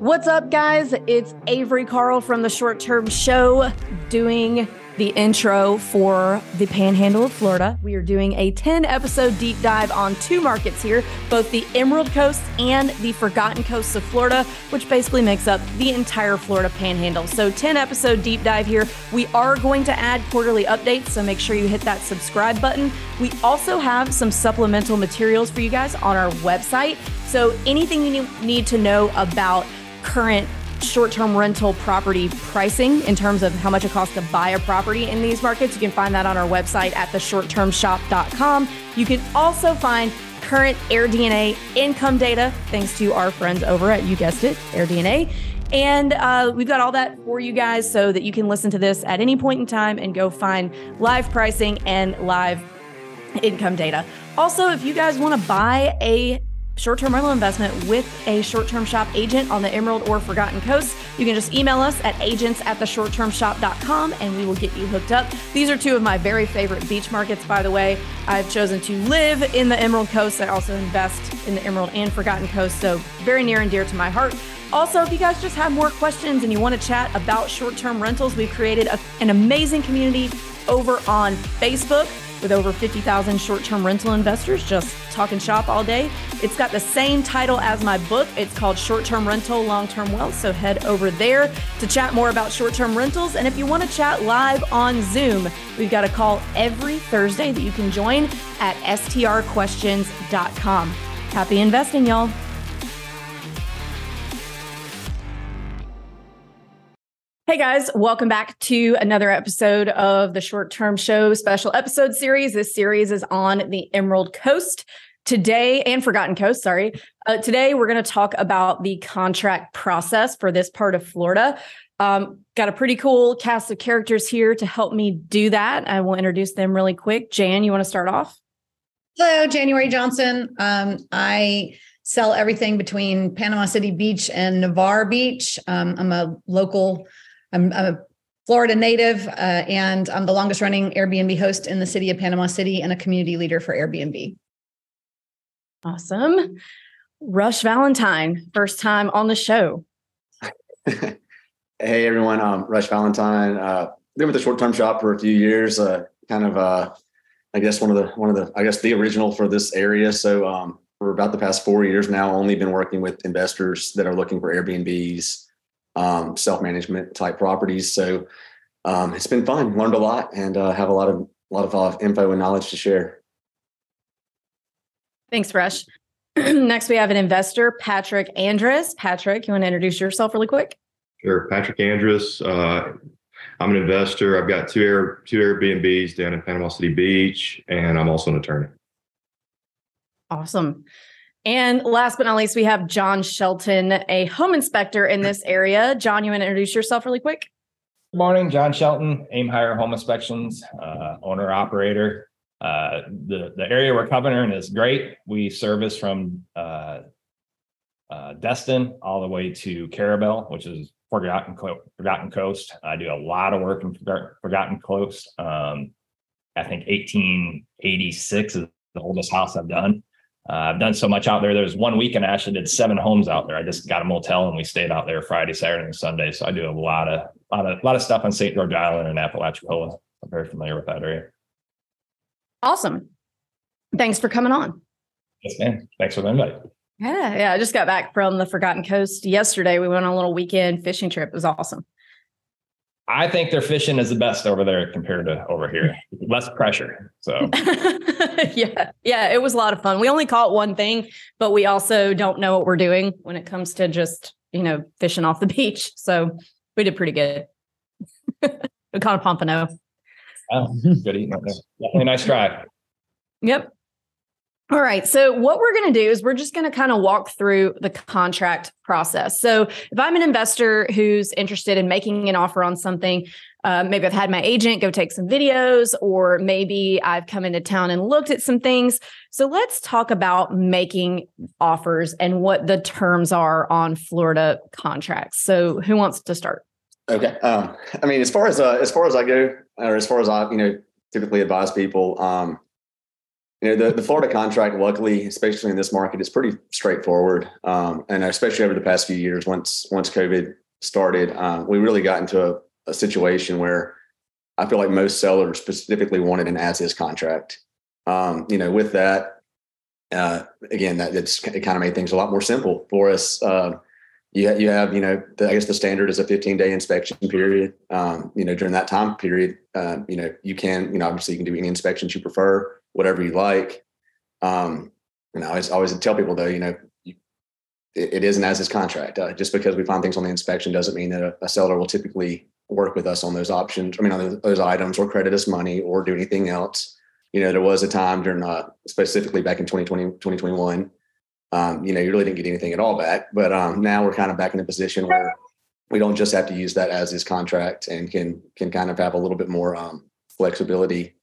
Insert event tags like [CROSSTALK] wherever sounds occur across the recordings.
What's up, guys? It's Avery Carl from the Short Term Show doing the intro for the Panhandle of Florida. We are doing a 10 episode deep dive on two markets here, both the Emerald Coast and the Forgotten Coasts of Florida, which basically makes up the entire Florida Panhandle. So, 10 episode deep dive here. We are going to add quarterly updates, so make sure you hit that subscribe button. We also have some supplemental materials for you guys on our website. So, anything you need to know about current short term rental property pricing in terms of how much it costs to buy a property in these markets. You can find that on our website at theshorttermshop.com. You can also find current AirDNA income data thanks to our friends over at, you guessed it, AirDNA. And uh, we've got all that for you guys so that you can listen to this at any point in time and go find live pricing and live income data. Also, if you guys want to buy a short term rental investment with a short term shop agent on the Emerald or Forgotten Coast, you can just email us at agents at the and we will get you hooked up. These are two of my very favorite beach markets, by the way. I've chosen to live in the Emerald Coast. I also invest in the Emerald and Forgotten Coast, so very near and dear to my heart. Also, if you guys just have more questions and you want to chat about short term rentals, we've created a, an amazing community over on Facebook with over 50,000 short term rental investors just talking shop all day. It's got the same title as my book. It's called Short Term Rental, Long Term Wealth. So head over there to chat more about short term rentals. And if you want to chat live on Zoom, we've got a call every Thursday that you can join at strquestions.com. Happy investing, y'all. Hey guys, welcome back to another episode of the Short Term Show special episode series. This series is on the Emerald Coast today and Forgotten Coast. Sorry. Uh, today, we're going to talk about the contract process for this part of Florida. Um, got a pretty cool cast of characters here to help me do that. I will introduce them really quick. Jan, you want to start off? Hello, January Johnson. Um, I sell everything between Panama City Beach and Navarre Beach. Um, I'm a local I'm, I'm a Florida native, uh, and I'm the longest running Airbnb host in the city of Panama City and a community leader for Airbnb. Awesome. Rush Valentine, first time on the show. [LAUGHS] hey everyone, um, Rush Valentine. Uh, been with the short term shop for a few years. Uh, kind of, uh, I guess one of the one of the I guess the original for this area. So um, for about the past four years now, only been working with investors that are looking for Airbnbs um, self management type properties. So um, it's been fun. Learned a lot and uh, have a lot of a lot of uh, info and knowledge to share. Thanks, Rush. [CLEARS THROAT] Next, we have an investor, Patrick Andrus. Patrick, you want to introduce yourself really quick? Sure, Patrick Andrus. Uh, I'm an investor. I've got two Air two Airbnbs down in Panama City Beach, and I'm also an attorney. Awesome. And last but not least, we have John Shelton, a home inspector in this area. John, you want to introduce yourself really quick? Good morning, John Shelton, Aim Higher Home Inspections, uh, owner operator. Uh, the the area we're covering is great. We service from uh, uh, Destin all the way to Carrabelle, which is Forgotten Forgotten Coast. I do a lot of work in Forgotten Coast. Um, I think 1886 is the oldest house I've done. Uh, I've done so much out there. There was one weekend I actually did seven homes out there. I just got a motel and we stayed out there Friday, Saturday, and Sunday. So I do a lot of lot of lot of stuff on St. George Island and Apalachicola. I'm very familiar with that area. Awesome. Thanks for coming on. Yes, man. Thanks for the invite. Yeah, yeah. I just got back from the Forgotten Coast yesterday. We went on a little weekend fishing trip. It was awesome. I think their fishing is the best over there compared to over here. Less pressure. So [LAUGHS] yeah. Yeah. It was a lot of fun. We only caught one thing, but we also don't know what we're doing when it comes to just, you know, fishing off the beach. So we did pretty good. [LAUGHS] we caught a pompano. Oh, good eating. Definitely nice try. Yep. All right. So, what we're going to do is we're just going to kind of walk through the contract process. So, if I'm an investor who's interested in making an offer on something, uh, maybe I've had my agent go take some videos, or maybe I've come into town and looked at some things. So, let's talk about making offers and what the terms are on Florida contracts. So, who wants to start? Okay. Um, I mean, as far as uh, as far as I go, or as far as I you know typically advise people. Um, you know, the, the Florida contract, luckily, especially in this market, is pretty straightforward. Um, and especially over the past few years, once once COVID started, um, we really got into a, a, situation where I feel like most sellers specifically wanted an as-is contract. Um, you know, with that, uh, again, that it's it kind of made things a lot more simple for us. Uh, you, you have, you know, the, I guess the standard is a 15 day inspection period. Um, you know, during that time period, uh, you know, you can, you know, obviously you can do any inspections you prefer whatever you like. Um, and I always, always tell people though, you know, you, it, it isn't as is contract. Uh, just because we find things on the inspection doesn't mean that a, a, seller will typically work with us on those options. I mean, on those, items or credit us money or do anything else. You know, there was a time during, uh, specifically back in 2020, 2021, um, you know, you really didn't get anything at all back. But um, now we're kind of back in a position where we don't just have to use that as is contract and can can kind of have a little bit more um, flexibility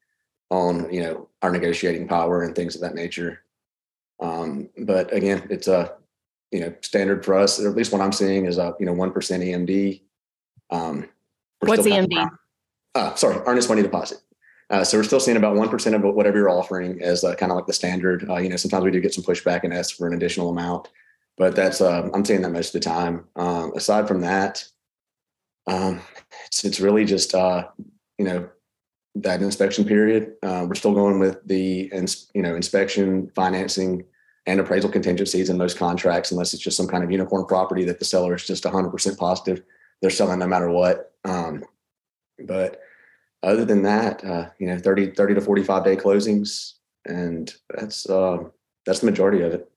on you know our negotiating power and things of that nature. Um, but again, it's a you know standard for us, or at least what I'm seeing is a you know one percent EMD. Um, What's EMD? Uh, sorry, earnest money deposit. Uh, so we're still seeing about one percent of whatever you're offering as uh, kind of like the standard. Uh, you know, sometimes we do get some pushback and ask for an additional amount, but that's uh, I'm seeing that most of the time. Um, aside from that, um, it's it's really just uh, you know that inspection period. Uh, we're still going with the you know inspection, financing, and appraisal contingencies in most contracts, unless it's just some kind of unicorn property that the seller is just 100% positive they're selling no matter what. Um, but other than that, uh, you know, 30, 30 to 45 day closings, and that's uh, that's the majority of it.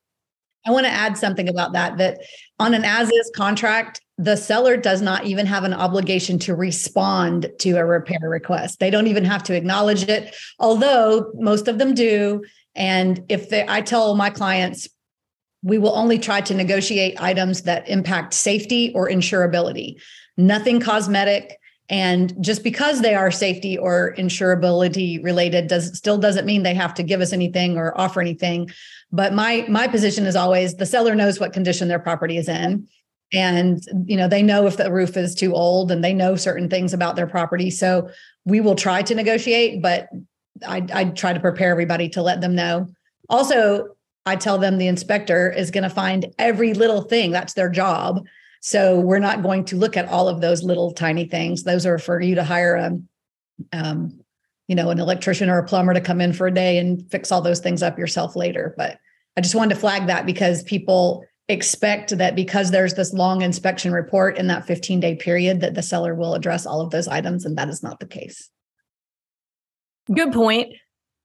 I want to add something about that. That on an as is contract, the seller does not even have an obligation to respond to a repair request. They don't even have to acknowledge it, although most of them do. And if they, I tell my clients, we will only try to negotiate items that impact safety or insurability, nothing cosmetic. And just because they are safety or insurability related does still doesn't mean they have to give us anything or offer anything. But my my position is always the seller knows what condition their property is in. And you know they know if the roof is too old and they know certain things about their property. So we will try to negotiate but i i try to prepare everybody to let them know. Also i tell them the inspector is going to find every little thing that's their job so we're not going to look at all of those little tiny things. Those are for you to hire a um, you know an electrician or a plumber to come in for a day and fix all those things up yourself later. But i just wanted to flag that because people expect that because there's this long inspection report in that 15 day period that the seller will address all of those items and that is not the case. Good point.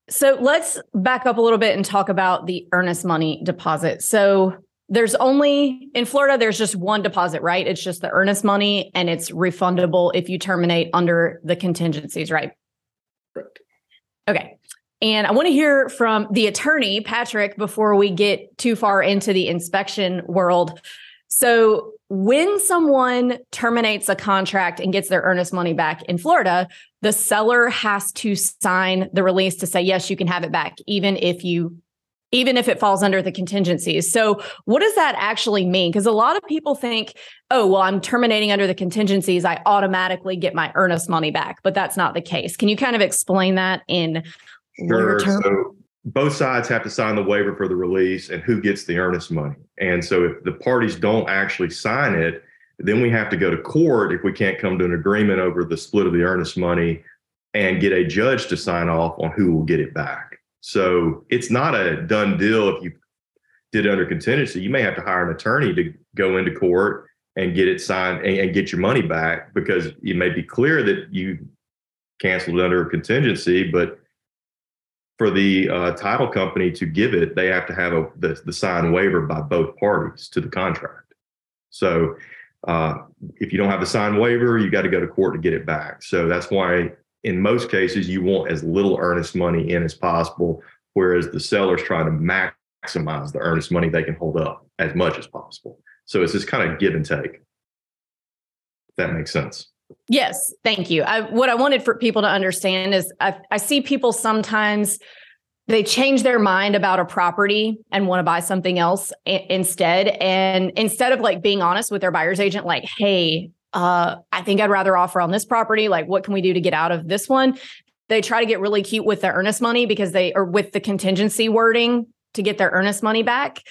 So let's back up a little bit and talk about the earnest money deposit. So there's only in Florida, there's just one deposit, right? It's just the earnest money and it's refundable if you terminate under the contingencies, right? Correct. Okay. And I want to hear from the attorney, Patrick, before we get too far into the inspection world. So, when someone terminates a contract and gets their earnest money back in Florida, the seller has to sign the release to say, yes, you can have it back, even if you even if it falls under the contingencies. So, what does that actually mean? Because a lot of people think, oh, well, I'm terminating under the contingencies. I automatically get my earnest money back, but that's not the case. Can you kind of explain that in Sure. So both sides have to sign the waiver for the release and who gets the earnest money. And so if the parties don't actually sign it, then we have to go to court if we can't come to an agreement over the split of the earnest money and get a judge to sign off on who will get it back. So it's not a done deal if you did under contingency. You may have to hire an attorney to go into court and get it signed and, and get your money back because it may be clear that you canceled under a contingency, but for the uh, title company to give it, they have to have a the, the signed waiver by both parties to the contract. So uh, if you don't have the signed waiver, you got to go to court to get it back. So that's why in most cases you want as little earnest money in as possible, whereas the seller's trying to maximize the earnest money they can hold up as much as possible. So it's this kind of give and take. That makes sense. Yes, thank you. I, what I wanted for people to understand is I, I see people sometimes they change their mind about a property and want to buy something else instead. And instead of like being honest with their buyer's agent, like, hey, uh, I think I'd rather offer on this property. Like, what can we do to get out of this one? they try to get really cute with the earnest money because they are with the contingency wording to get their earnest money back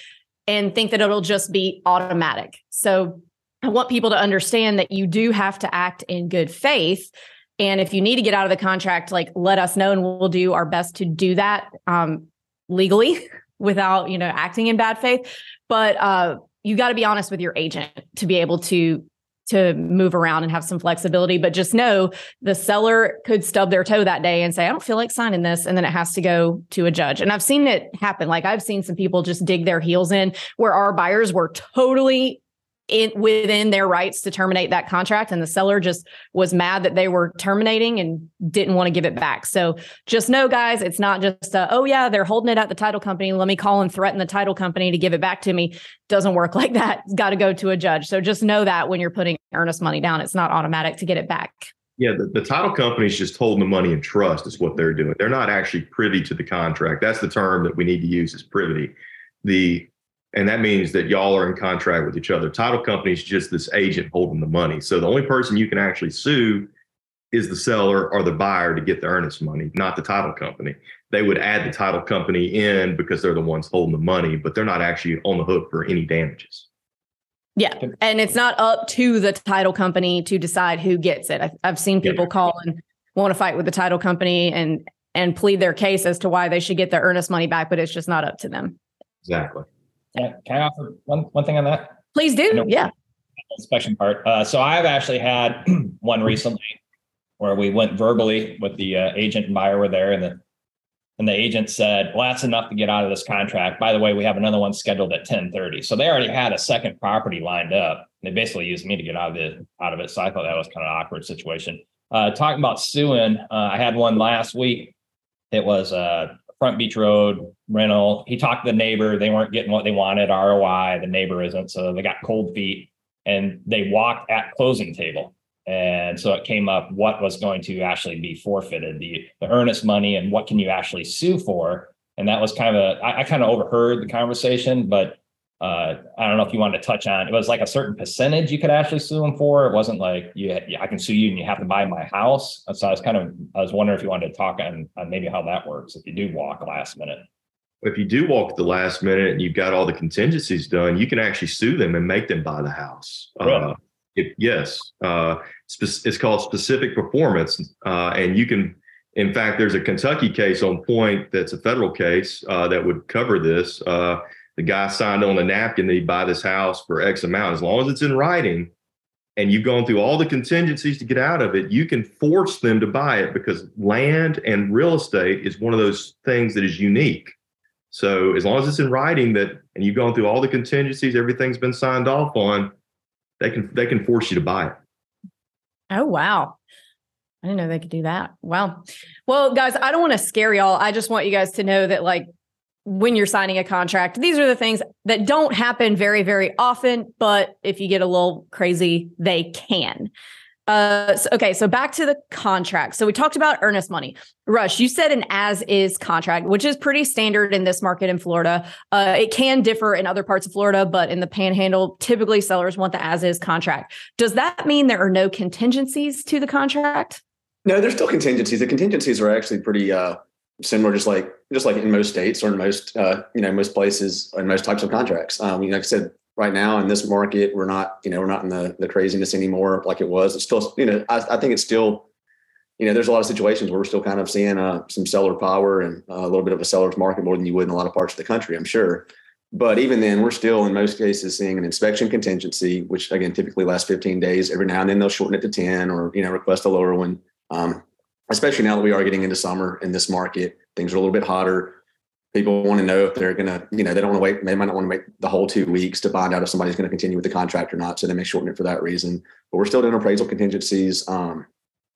and think that it'll just be automatic. So I want people to understand that you do have to act in good faith. And if you need to get out of the contract, like let us know and we'll do our best to do that um, legally [LAUGHS] without, you know, acting in bad faith. But uh, you got to be honest with your agent to be able to to move around and have some flexibility. But just know the seller could stub their toe that day and say, I don't feel like signing this. And then it has to go to a judge. And I've seen it happen. Like I've seen some people just dig their heels in where our buyers were totally in within their rights to terminate that contract and the seller just was mad that they were terminating and didn't want to give it back so just know guys it's not just a, oh yeah they're holding it at the title company let me call and threaten the title company to give it back to me doesn't work [LAUGHS] like that it's got to go to a judge so just know that when you're putting earnest money down it's not automatic to get it back yeah, the, the title company's just holding the money in trust is what they're doing. They're not actually privy to the contract. That's the term that we need to use is privity. The and that means that y'all are in contract with each other. Title company is just this agent holding the money. So the only person you can actually sue is the seller or the buyer to get the earnest money, not the title company. They would add the title company in because they're the ones holding the money, but they're not actually on the hook for any damages. Yeah. And it's not up to the title company to decide who gets it. I've, seen people yeah. call and want to fight with the title company and and plead their case as to why they should get their earnest money back, but it's just not up to them. Exactly. Can, can I offer one, one thing on that? Please do. Yeah. Inspection part. Uh, so I've actually had [CLEARS THROAT] one recently where we went verbally with the uh, agent and buyer were there and the and the agent said, well, that's enough to get out of this contract. By the way, we have another one scheduled at 1030. So they already had a second property lined up. They basically used me to get out of it out of it. So I thought that was kind of an awkward situation. Uh, talking about suing, uh, I had one last week. It was uh, Front Beach Road rental. He talked to the neighbor. They weren't getting what they wanted, ROI. The neighbor isn't. So they got cold feet and they walked at closing table. And so it came up what was going to actually be forfeited, the, the earnest money and what can you actually sue for. And that was kind of a, I, I kind of overheard the conversation, but uh, I don't know if you wanted to touch on. It was like a certain percentage you could actually sue them for. It wasn't like you, I can sue you and you have to buy my house. So I was kind of, I was wondering if you wanted to talk on, on maybe how that works if you do walk last minute. If you do walk at the last minute and you've got all the contingencies done, you can actually sue them and make them buy the house. Really? Uh, it, yes, uh, it's called specific performance, uh, and you can. In fact, there's a Kentucky case on point that's a federal case uh, that would cover this uh, the guy signed on a napkin that he'd buy this house for X amount. As long as it's in writing and you've gone through all the contingencies to get out of it, you can force them to buy it because land and real estate is one of those things that is unique. So as long as it's in writing that and you've gone through all the contingencies, everything's been signed off on, they can they can force you to buy it. Oh wow. I didn't know they could do that. Wow. Well, guys, I don't want to scare y'all. I just want you guys to know that like when you're signing a contract. These are the things that don't happen very, very often, but if you get a little crazy, they can. Uh, so, okay, so back to the contract. So we talked about earnest money. Rush, you said an as is contract, which is pretty standard in this market in Florida. Uh, it can differ in other parts of Florida, but in the panhandle, typically sellers want the as is contract. Does that mean there are no contingencies to the contract? No, there's still contingencies. The contingencies are actually pretty uh, similar, just like just like in most states or in most uh, you know most places and most types of contracts. Um, you know, like I said, right now in this market, we're not you know we're not in the the craziness anymore like it was. It's still you know I, I think it's still you know there's a lot of situations where we're still kind of seeing uh, some seller power and uh, a little bit of a seller's market more than you would in a lot of parts of the country. I'm sure. But even then, we're still in most cases seeing an inspection contingency, which again typically lasts 15 days. Every now and then they'll shorten it to 10 or you know request a lower one. Um, especially now that we are getting into summer in this market, things are a little bit hotter. People want to know if they're going to, you know, they don't want to wait. They might not want to wait the whole two weeks to find out if somebody's going to continue with the contract or not. So they may shorten it for that reason. But we're still doing appraisal contingencies, um,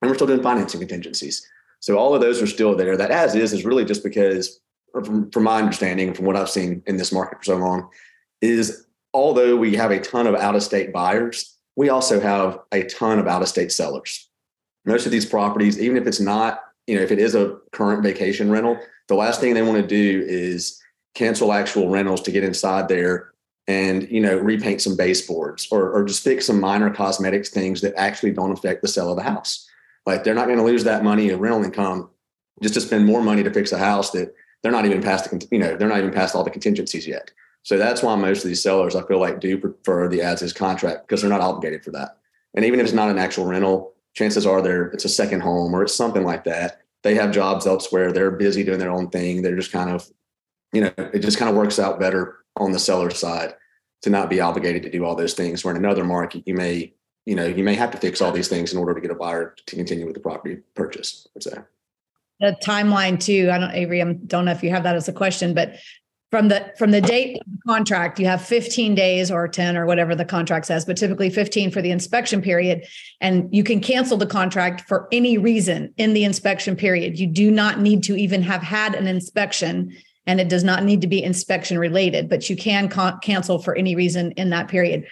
and we're still doing financing contingencies. So all of those are still there. That as is is really just because, from, from my understanding, from what I've seen in this market for so long, is although we have a ton of out of state buyers, we also have a ton of out of state sellers most of these properties, even if it's not, you know, if it is a current vacation rental, the last thing they want to do is cancel actual rentals to get inside there and you know repaint some baseboards or, or just fix some minor cosmetics things that actually don't affect the sale of the house like they're not going to lose that money of rental income just to spend more money to fix a house that they're not even past the you know they're not even past all the contingencies yet. So that's why most of these sellers I feel like do prefer the ads as is contract because they're not obligated for that. And even if it's not an actual rental, chances are there it's a second home or it's something like that. They have jobs elsewhere. They're busy doing their own thing. They're just kind of, you know, it just kind of works out better on the seller side to not be obligated to do all those things. Where in another market, you may, you know, you may have to fix all these things in order to get a buyer to continue with the property purchase. Say. The timeline too. I don't, Avery. I don't know if you have that as a question, but from the from the date of the contract you have 15 days or 10 or whatever the contract says but typically 15 for the inspection period. And you can cancel the contract for any reason in the inspection period. You do not need to even have had an inspection and it does not need to be inspection related but you can con- cancel for any reason in that period.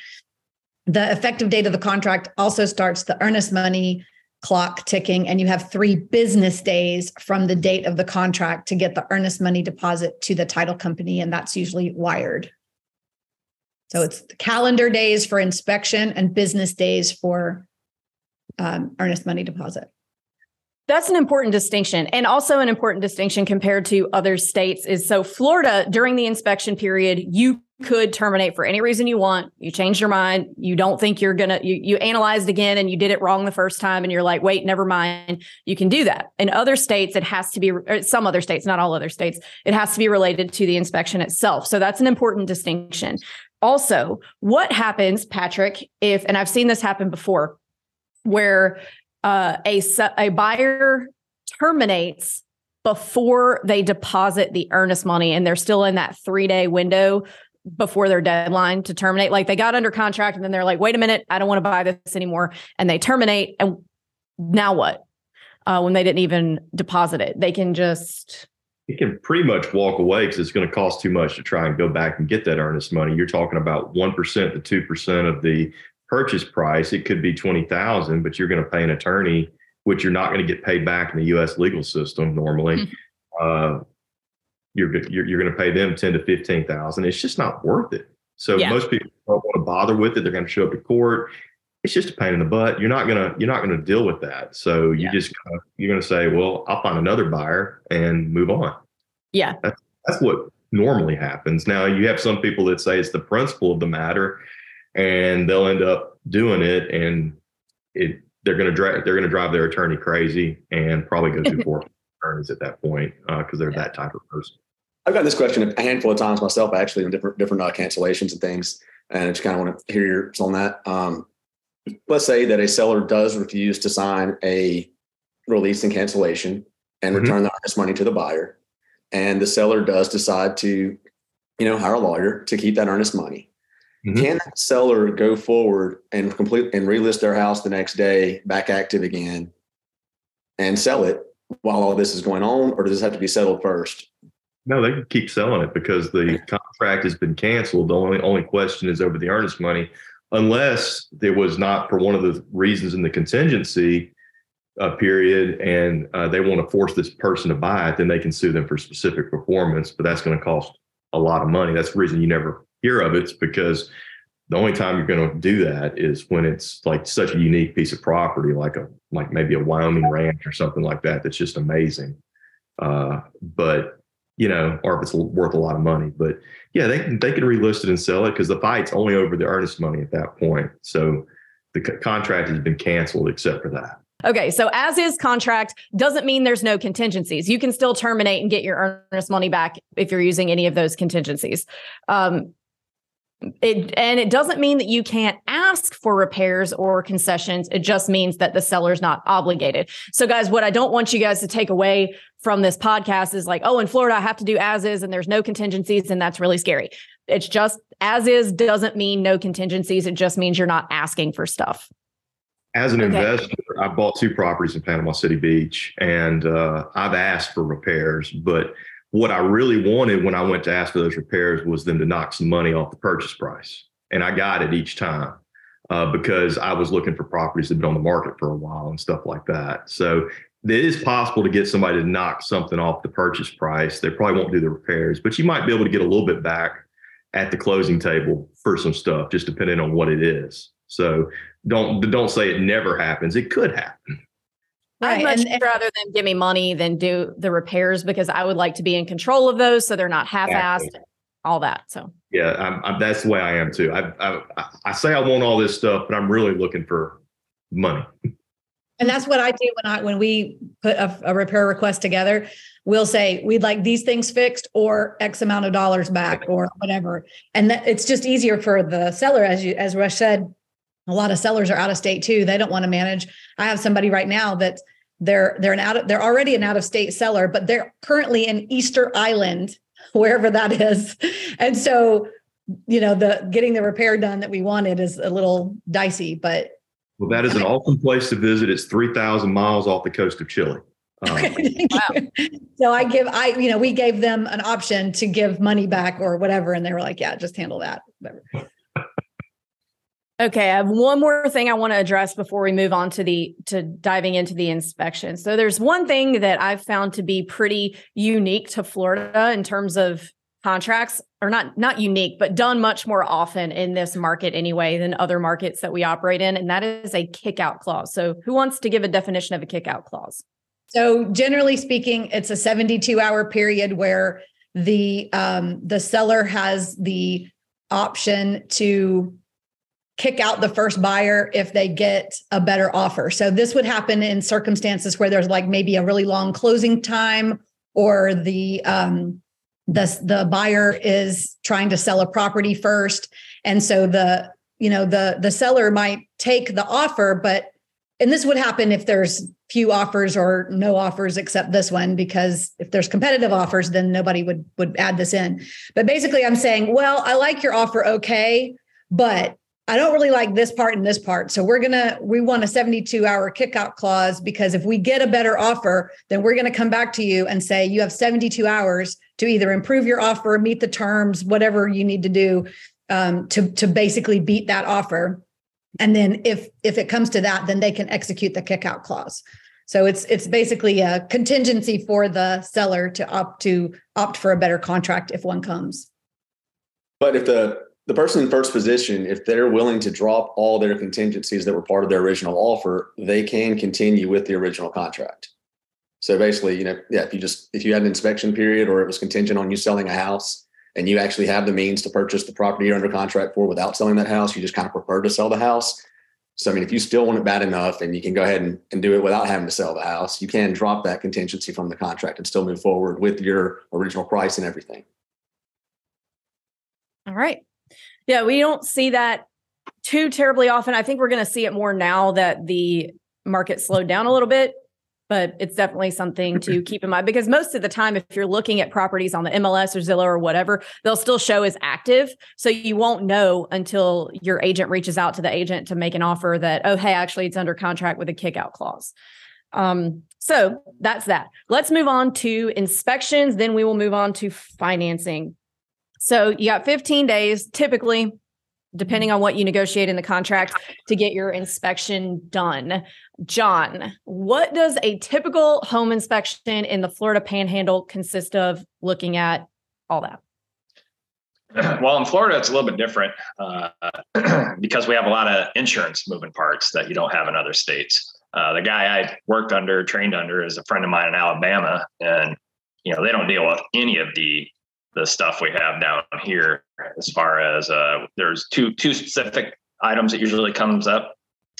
The effective date of the contract also starts the earnest money clock ticking and you have three business days from the date of the contract to get the earnest money deposit to the title company and that's usually wired so it's calendar days for inspection and business days for um, earnest money deposit that's an important distinction. And also an important distinction compared to other states is so Florida during the inspection period, you could terminate for any reason you want. You change your mind. You don't think you're going to, you, you analyzed again and you did it wrong the first time and you're like, wait, never mind. You can do that. In other states, it has to be, some other states, not all other states, it has to be related to the inspection itself. So that's an important distinction. Also, what happens, Patrick, if, and I've seen this happen before, where uh, a, a buyer terminates before they deposit the earnest money and they're still in that three day window before their deadline to terminate. Like they got under contract and then they're like, wait a minute, I don't want to buy this anymore. And they terminate. And now what? Uh, when they didn't even deposit it, they can just. You can pretty much walk away because it's going to cost too much to try and go back and get that earnest money. You're talking about 1% to 2% of the purchase price. It could be 20000 but you're going to pay an attorney, which you're not going to get paid back in the U.S. legal system normally. Mm-hmm. Uh, you're you're, you're going to pay them ten to fifteen thousand. It's just not worth it. So yeah. most people don't want to bother with it. They're going to show up to court. It's just a pain in the butt. You're not gonna you're not gonna deal with that. So you yeah. just you're going to say, well, I'll find another buyer and move on. Yeah, that's, that's what normally happens. Now you have some people that say it's the principle of the matter, and they'll end up doing it, and it they're going to drive they're going to drive their attorney crazy and probably go through [LAUGHS] court attorneys at that point because uh, they're yeah. that type of person. I've got this question a handful of times myself, actually, on different different uh, cancellations and things, and I just kind of want to hear yours on that. Um, let's say that a seller does refuse to sign a release and cancellation and mm-hmm. return the earnest money to the buyer, and the seller does decide to, you know, hire a lawyer to keep that earnest money. Mm-hmm. Can that seller go forward and complete and relist their house the next day, back active again, and sell it while all this is going on, or does this have to be settled first? No, they can keep selling it because the contract has been canceled. The only only question is over the earnest money, unless it was not for one of the reasons in the contingency uh, period, and uh, they want to force this person to buy it. Then they can sue them for specific performance, but that's going to cost a lot of money. That's the reason you never hear of it. It's because the only time you're going to do that is when it's like such a unique piece of property, like a like maybe a Wyoming ranch or something like that. That's just amazing. Uh, but you know, or if it's worth a lot of money. But yeah, they can, they can relist it and sell it because the fight's only over the earnest money at that point. So the c- contract has been canceled except for that. Okay, so as is contract doesn't mean there's no contingencies. You can still terminate and get your earnest money back if you're using any of those contingencies. Um, it, and it doesn't mean that you can't ask for repairs or concessions. It just means that the seller's not obligated. So, guys, what I don't want you guys to take away from this podcast is like, oh, in Florida, I have to do as is and there's no contingencies. And that's really scary. It's just as is doesn't mean no contingencies. It just means you're not asking for stuff. As an okay. investor, I bought two properties in Panama City Beach and uh, I've asked for repairs, but what I really wanted when I went to ask for those repairs was them to knock some money off the purchase price. And I got it each time uh, because I was looking for properties that had been on the market for a while and stuff like that. So it is possible to get somebody to knock something off the purchase price. They probably won't do the repairs, but you might be able to get a little bit back at the closing table for some stuff, just depending on what it is. So don't don't say it never happens. It could happen. I'd much and, rather them give me money than do the repairs because I would like to be in control of those so they're not half-assed, exactly. all that. So yeah, I'm, I'm, that's the way I am too. I, I I say I want all this stuff, but I'm really looking for money. And that's what I do when I when we put a, a repair request together. We'll say we'd like these things fixed or X amount of dollars back or whatever, and that, it's just easier for the seller, as you as Rush said a lot of sellers are out of state too. They don't want to manage. I have somebody right now that they're they're an out of, they're already an out of state seller, but they're currently in Easter Island, [LAUGHS] wherever that is. And so, you know, the getting the repair done that we wanted is a little dicey, but well, that is an awesome place to visit. It's 3,000 miles off the coast of Chile. [LAUGHS] Um, wow. So I give, I, you know, we gave them an option to give money back or whatever. And they were like, yeah, just handle that. Whatever. Okay, I have one more thing I want to address before we move on to the to diving into the inspection. So there's one thing that I've found to be pretty unique to Florida in terms of contracts or not not unique but done much more often in this market anyway than other markets that we operate in and that is a kick out clause. So who wants to give a definition of a kick out clause? So generally speaking it's a 72 hour period where the um, the seller has the option to kick out the first buyer if they get a better offer. So this would happen in circumstances where there's like maybe a really long closing time or the um the the buyer is trying to sell a property first and so the you know the the seller might take the offer but and this would happen if there's few offers or no offers except this one because if there's competitive offers then nobody would would add this in but basically i'm saying well i like your offer okay but I don't really like this part and this part. So we're going to, we want a 72 hour kickout clause because if we get a better offer, then we're going to come back to you and say, you have 72 hours to either improve your offer, meet the terms, whatever you need to do um, to, to basically beat that offer. And then if, if it comes to that, then they can execute the kickout clause. So it's, it's basically a contingency for the seller to opt to opt for a better contract if one comes. But if the the person in first position, if they're willing to drop all their contingencies that were part of their original offer, they can continue with the original contract. So basically, you know, yeah, if you just if you had an inspection period or it was contingent on you selling a house and you actually have the means to purchase the property you're under contract for without selling that house, you just kind of prefer to sell the house. So I mean, if you still want it bad enough and you can go ahead and, and do it without having to sell the house, you can drop that contingency from the contract and still move forward with your original price and everything. All right. Yeah, we don't see that too terribly often. I think we're going to see it more now that the market slowed down a little bit, but it's definitely something to [CLEARS THROAT] keep in mind because most of the time, if you're looking at properties on the MLS or Zillow or whatever, they'll still show as active. So you won't know until your agent reaches out to the agent to make an offer that, oh, hey, actually, it's under contract with a kickout clause. Um, so that's that. Let's move on to inspections. Then we will move on to financing. So you got 15 days typically depending on what you negotiate in the contract to get your inspection done. John, what does a typical home inspection in the Florida Panhandle consist of looking at all that? [CLEARS THROAT] Well, in Florida, it's a little bit different uh, [CLEARS THROAT] because we have a lot of insurance moving parts that you don't have in other states. Uh, the guy I worked under, trained under, is a friend of mine in Alabama, and you know they don't deal with any of the the stuff we have down here as far as uh, there's two two specific items that usually comes up.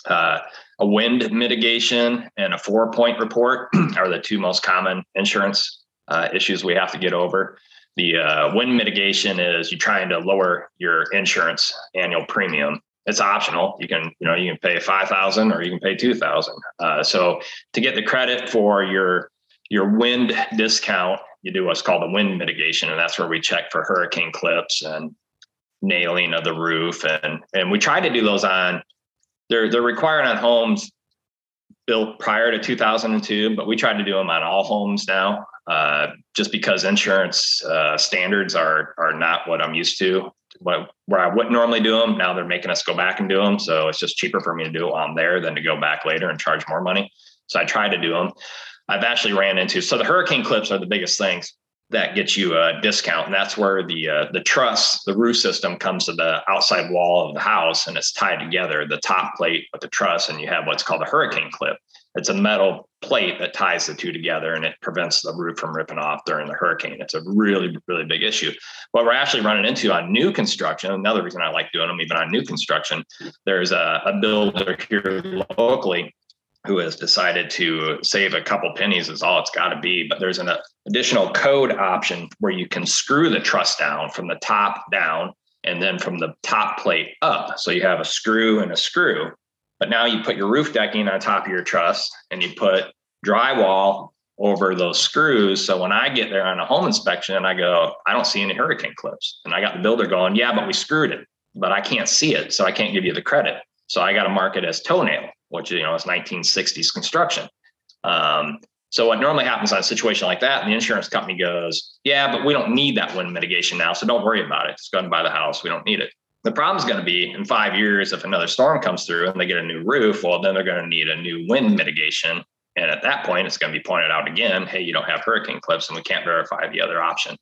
Uh, a wind mitigation and a four point report [CLEARS THROAT] are the two most common insurance uh, issues we have to get over. The uh, wind mitigation is you're trying to lower your insurance annual premium. It's optional. You can you know you can pay 5000 or you can pay 2000 uh, so to get the credit for your your wind discount you do what's called the wind mitigation, and that's where we check for hurricane clips and nailing of the roof, and and we try to do those on. They're they're required on homes built prior to 2002, but we try to do them on all homes now, uh, just because insurance uh, standards are are not what I'm used to. What, where I wouldn't normally do them, now they're making us go back and do them. So it's just cheaper for me to do it I'm there than to go back later and charge more money. So I try to do them. I've actually ran into. So the hurricane clips are the biggest things that get you a discount, and that's where the uh, the truss, the roof system, comes to the outside wall of the house, and it's tied together, the top plate with the truss, and you have what's called a hurricane clip. it's a metal plate that ties the two together and it prevents the roof from ripping off during the hurricane. It's a really, really big issue. What we're actually running into on new construction, another reason I like doing them even on new construction, there's a, a builder here locally who has decided to save a couple pennies is all it's got to be. But there's an additional code option where you can screw the truss down from the top down and then from the top plate up. So you have a screw and a screw. But now you put your roof decking on top of your truss and you put drywall over those screws. So when I get there on a home inspection and I go, I don't see any hurricane clips. And I got the builder going, yeah, but we screwed it, but I can't see it. So I can't give you the credit. So I got to mark it as toenail, which, you know, is 1960s construction. Um, so what normally happens on a situation like that, the insurance company goes, yeah, but we don't need that wind mitigation now. So don't worry about it. Just go and buy the house. We don't need it. The problem is going to be in five years, if another storm comes through and they get a new roof, well, then they're going to need a new wind mitigation. And at that point, it's going to be pointed out again, hey, you don't have hurricane clips and we can't verify the other option.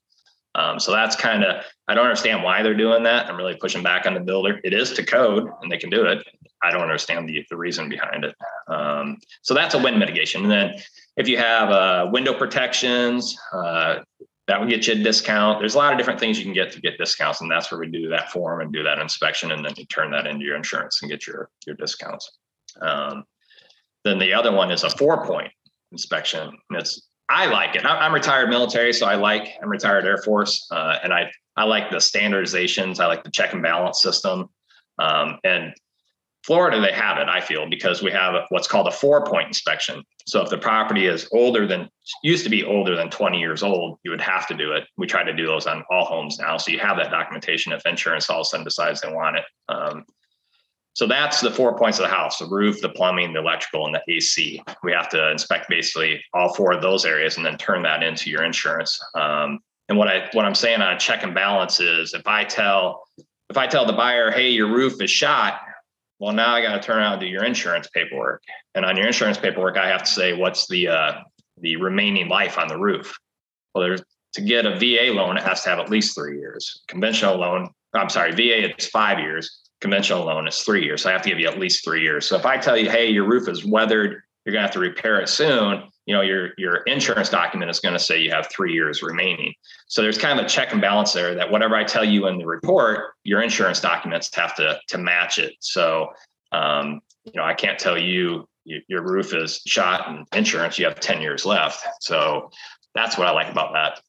Um, so that's kind of, I don't understand why they're doing that. I'm really pushing back on the builder. It is to code and they can do it. I don't understand the, the reason behind it. Um, so that's a wind mitigation. And then if you have uh, window protections, uh, that would get you a discount. There's a lot of different things you can get to get discounts, and that's where we do that form and do that inspection, and then you turn that into your insurance and get your your discounts. Um, then the other one is a four point inspection. And it's I like it. I'm retired military, so I like I'm retired Air Force, uh, and I I like the standardizations. I like the check and balance system, um, and Florida, they have it, I feel, because we have what's called a four point inspection. So if the property is older than, used to be older than 20 years old, you would have to do it. We try to do those on all homes now. So you have that documentation if insurance all of a sudden decides they want it. Um, so that's the four points of the house the roof, the plumbing, the electrical, and the AC. We have to inspect basically all four of those areas and then turn that into your insurance. Um, and what I what I'm saying on check and balance is if I tell if I tell the buyer, hey, your roof is shot, well, now I got to turn out and do your insurance paperwork. And on your insurance paperwork, I have to say what's the uh, the remaining life on the roof. Well, there's to get a VA loan, it has to have at least three years. Conventional loan, I'm sorry, VA it's five years. Conventional loan is three years. So I have to give you at least three years. So if I tell you, hey, your roof is weathered, you're gonna have to repair it soon, you know, your your insurance document is going to say you have three years remaining. So there's kind of a check and balance there that whatever I tell you in the report, your insurance documents have to to match it. So um, you know, I can't tell you your roof is shot and insurance, you have 10 years left. So that's what I like about that.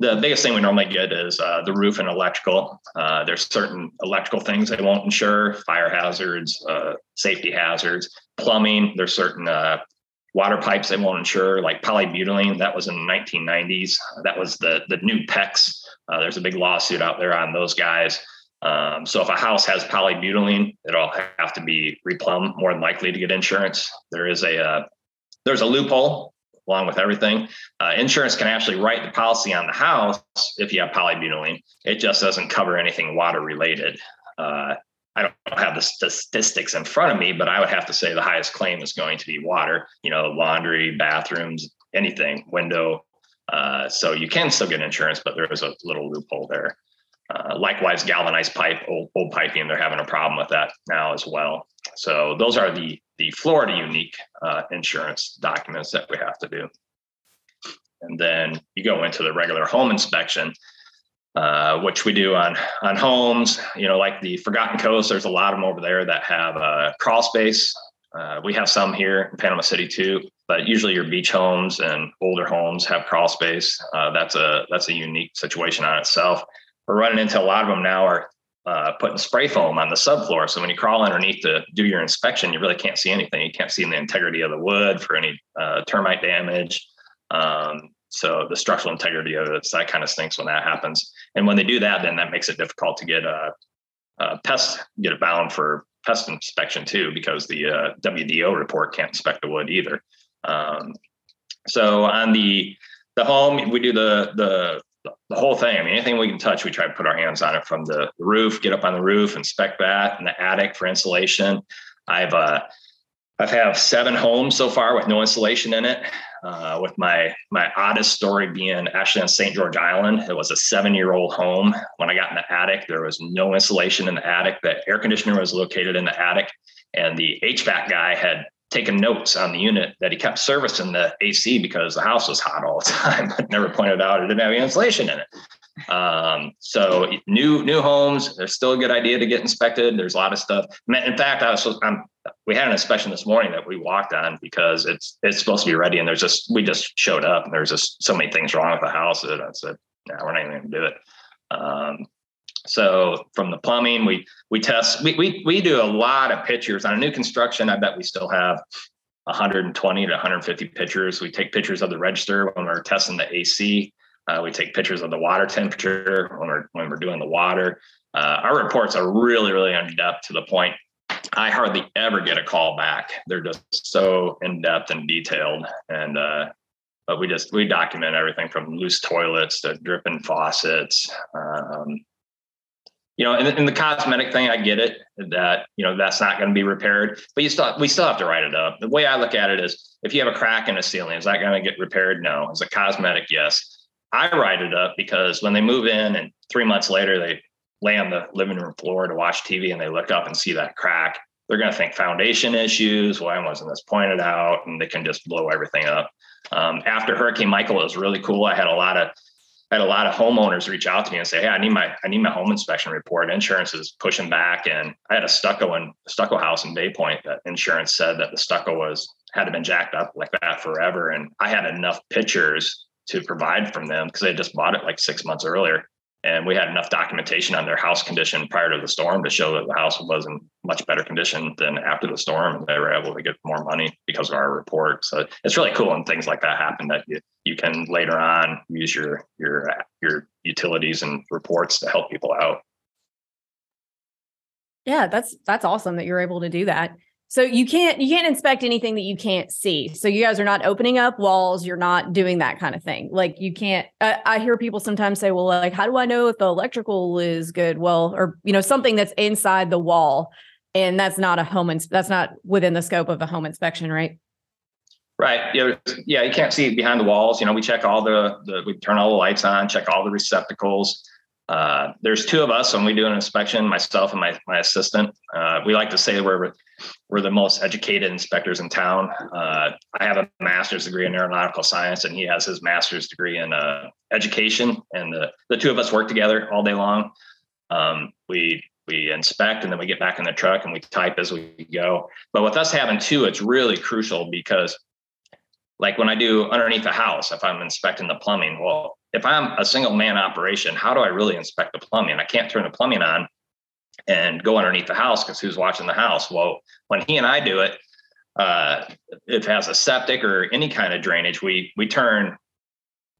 The biggest thing we normally get is uh, the roof and electrical. Uh, there's certain electrical things they won't insure, fire hazards, uh, safety hazards, plumbing. There's certain uh, water pipes they won't insure, like polybutylene. That was in the 1990s. That was the the new PEX. Uh, there's a big lawsuit out there on those guys. Um, so if a house has polybutylene, it'll have to be replumbed more than likely to get insurance. There is a uh, there's a loophole along with everything. Uh, insurance can actually write the policy on the house if you have polybutylene. It just doesn't cover anything water related. Uh, I don't have the statistics in front of me, but I would have to say the highest claim is going to be water, you know, laundry, bathrooms, anything, window. Uh, so you can still get insurance, but there is a little loophole there. Uh, likewise, galvanized pipe, old, old piping, they're having a problem with that now as well. So those are the the Florida unique uh, insurance documents that we have to do. And then you go into the regular home inspection uh, which we do on on homes. You know, like the Forgotten Coast. There's a lot of them over there that have a crawl space. Uh, we have some here in Panama City too, but usually your beach homes and older homes have crawl space. Uh, that's a that's a unique situation on itself. We're running into a lot of them now are uh, putting spray foam on the subfloor. So when you crawl underneath to do your inspection, you really can't see anything. You can't see the integrity of the wood for any uh, termite damage. Um, so the structural integrity of it, that kind of stinks when that happens. And when they do that, then that makes it difficult to get a, a pest, get it bound for pest inspection too, because the uh, WDO report can't inspect the wood either. Um, so on the the home, we do the the the whole thing. I mean, anything we can touch, we try to put our hands on it from the roof, get up on the roof, inspect that, and the attic for insulation. I've uh, I've have seven homes so far with no insulation in it. Uh, with my my oddest story being actually on St. George Island. It was a seven year old home. When I got in the attic, there was no insulation in the attic. The air conditioner was located in the attic, and the HVAC guy had taken notes on the unit that he kept servicing the AC because the house was hot all the [LAUGHS] time, but never pointed out it didn't have any insulation in it. Um, so new new homes, they're still a good idea to get inspected. There's a lot of stuff. In fact, I was I'm, we had an inspection this morning that we walked on because it's it's supposed to be ready, and there's just we just showed up and there's just so many things wrong with the house that I said, no, we're not even going to do it. Um, so from the plumbing, we we test we we we do a lot of pictures on a new construction. I bet we still have 120 to 150 pictures. We take pictures of the register when we're testing the AC. Uh, we take pictures of the water temperature when we're when we're doing the water. Uh, our reports are really really in depth to the point I hardly ever get a call back. They're just so in depth and detailed, and uh, but we just we document everything from loose toilets to dripping faucets. Um, you know, and, the cosmetic thing, I get it that you know that's not going to be repaired, but you still we still have to write it up. The way I look at it is, if you have a crack in a ceiling, is that going to get repaired? No. Is it cosmetic? Yes. I write it up because when they move in and three months later they lay on the living room floor to watch TV and they look up and see that crack, they're going to think foundation issues. Why wasn't this pointed out? And they can just blow everything up. Um, after Hurricane Michael, it was really cool. I had a lot of I had a lot of homeowners reach out to me and say, "Hey, I need my I need my home inspection report. Insurance is pushing back." And I had a stucco and stucco house in Bay Point that insurance said that the stucco was had been jacked up like that forever. And I had enough pictures to provide from them because they just bought it like six months earlier. And we had enough documentation on their house condition prior to the storm to show that the house was in much better condition than after the storm. They were able to get more money because of our report. So it's really cool when things like that happen that you, you can later on use your your your utilities and reports to help people out. Yeah, that's that's awesome that you're able to do that. So you can't you can't inspect anything that you can't see. So you guys are not opening up walls. You're not doing that kind of thing. Like you can't. I, I hear people sometimes say, "Well, like how do I know if the electrical is good?" Well, or you know something that's inside the wall, and that's not a home. Ins- that's not within the scope of a home inspection, right? Right. Yeah. Yeah. You can't see behind the walls. You know, we check all the the we turn all the lights on, check all the receptacles. Uh, there's two of us when we do an inspection, myself and my my assistant. Uh, we like to say we're we're the most educated inspectors in town. Uh, I have a master's degree in aeronautical science, and he has his master's degree in uh, education. And the the two of us work together all day long. Um, we we inspect and then we get back in the truck and we type as we go. But with us having two, it's really crucial because like when I do underneath the house, if I'm inspecting the plumbing, well, if I'm a single man operation, how do I really inspect the plumbing? I can't turn the plumbing on and go underneath the house because who's watching the house? Well, when he and I do it, uh, if it has a septic or any kind of drainage, we we turn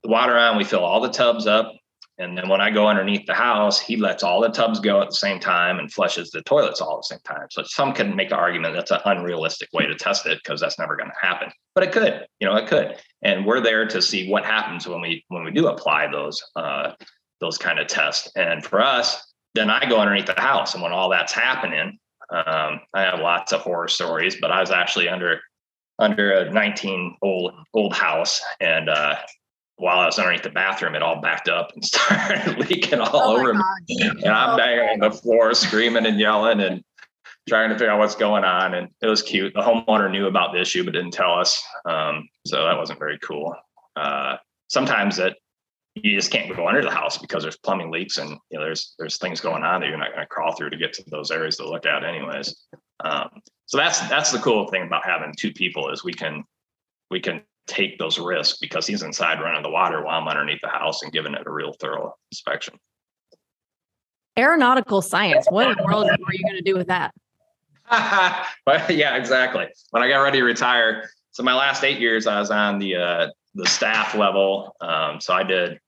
the water on, we fill all the tubs up, and then when I go underneath the house, he lets all the tubs go at the same time and flushes the toilets all at the same time. So some can make the argument that's an unrealistic way to test it because that's never going to happen. But it could, you know, it could. And we're there to see what happens when we when we do apply those uh, those kind of tests. And for us, then I go underneath the house, and when all that's happening, um, I have lots of horror stories. But I was actually under under a 19 old old house and uh, while I was underneath the bathroom, it all backed up and [LAUGHS] started leaking all oh over me. And I'm oh, banging on the floor, screaming and yelling and trying to figure out what's going on. And it was cute. The homeowner knew about the issue, but didn't tell us. Um, so that wasn't very cool. Uh, sometimes that you just can't go under the house because there's plumbing leaks and you know there's there's things going on that you're not going to crawl through to get to those areas to look at anyways. Um, so that's that's the cool thing about having two people is we can we can take those risks because he's inside running the water while I'm underneath the house and giving it a real thorough inspection. Aeronautical science. What in the world are you going to do with that? [LAUGHS] but yeah, exactly. When I got ready to retire, so my last eight years, I was on the uh, the staff level. Um, so I did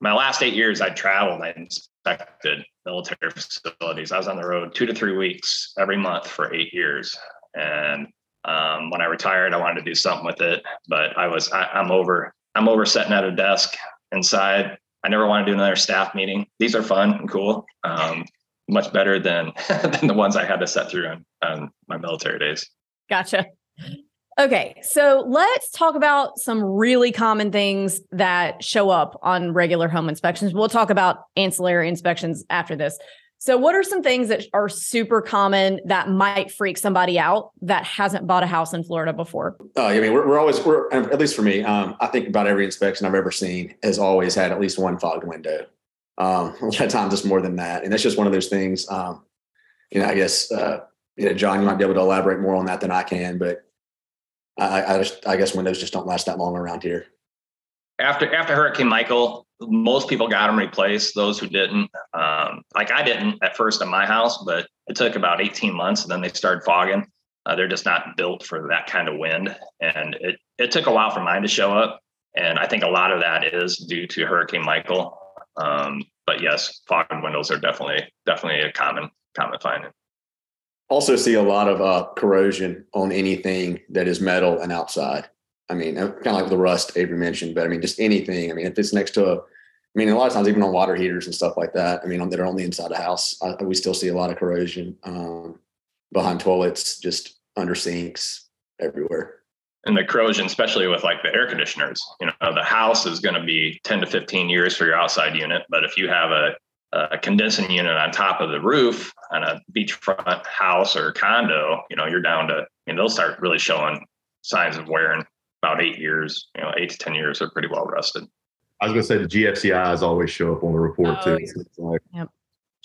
my last eight years. I traveled. I inspected military facilities. I was on the road two to three weeks every month for eight years, and um, when I retired, I wanted to do something with it, but I was I, I'm over I'm over sitting at a desk inside. I never want to do another staff meeting. These are fun and cool. Um, much better than [LAUGHS] than the ones I had to set through on, on my military days. Gotcha. Okay, so let's talk about some really common things that show up on regular home inspections. We'll talk about ancillary inspections after this. So, what are some things that are super common that might freak somebody out that hasn't bought a house in Florida before? Uh, I mean, we're, we're always, we're at least for me, um, I think about every inspection I've ever seen has always had at least one fogged window. Um, [LAUGHS] a lot of times it's more than that, and that's just one of those things. Um, you know, I guess uh, you know, John, you might be able to elaborate more on that than I can, but I, I just, I guess windows just don't last that long around here. After after Hurricane Michael, most people got them replaced. Those who didn't, um, like I didn't at first in my house, but it took about 18 months, and then they started fogging. Uh, they're just not built for that kind of wind, and it it took a while for mine to show up. And I think a lot of that is due to Hurricane Michael. Um, but yes, fogged windows are definitely definitely a common common finding. Also, see a lot of uh, corrosion on anything that is metal and outside. I mean, kind of like the rust Avery mentioned, but I mean, just anything. I mean, if it's next to a, I mean, a lot of times even on water heaters and stuff like that. I mean, that are on the inside of the house, I, we still see a lot of corrosion um, behind toilets, just under sinks, everywhere. And the corrosion, especially with like the air conditioners, you know, the house is going to be 10 to 15 years for your outside unit. But if you have a, a condensing unit on top of the roof on a beachfront house or condo, you know, you're down to, and they'll start really showing signs of wear wearing about eight years, you know, eight to 10 years are pretty well rusted. I was going to say the GFCIs always show up on the report oh, too. Like, yep.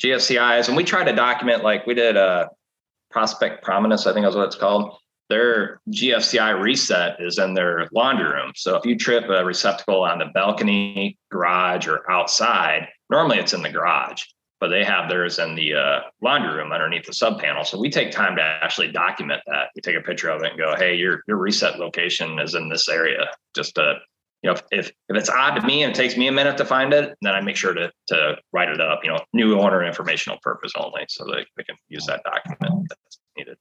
GFCIs, and we try to document like we did a uh, prospect prominence, I think that's what it's called. Their GFCI reset is in their laundry room. So if you trip a receptacle on the balcony, garage, or outside, normally it's in the garage but they have theirs in the uh, laundry room underneath the sub panel. So we take time to actually document that. We take a picture of it and go, "Hey, your your reset location is in this area." Just to you know, if if it's odd to me and it takes me a minute to find it, then I make sure to to write it up. You know, new owner informational purpose only, so they, they can use that document that's needed.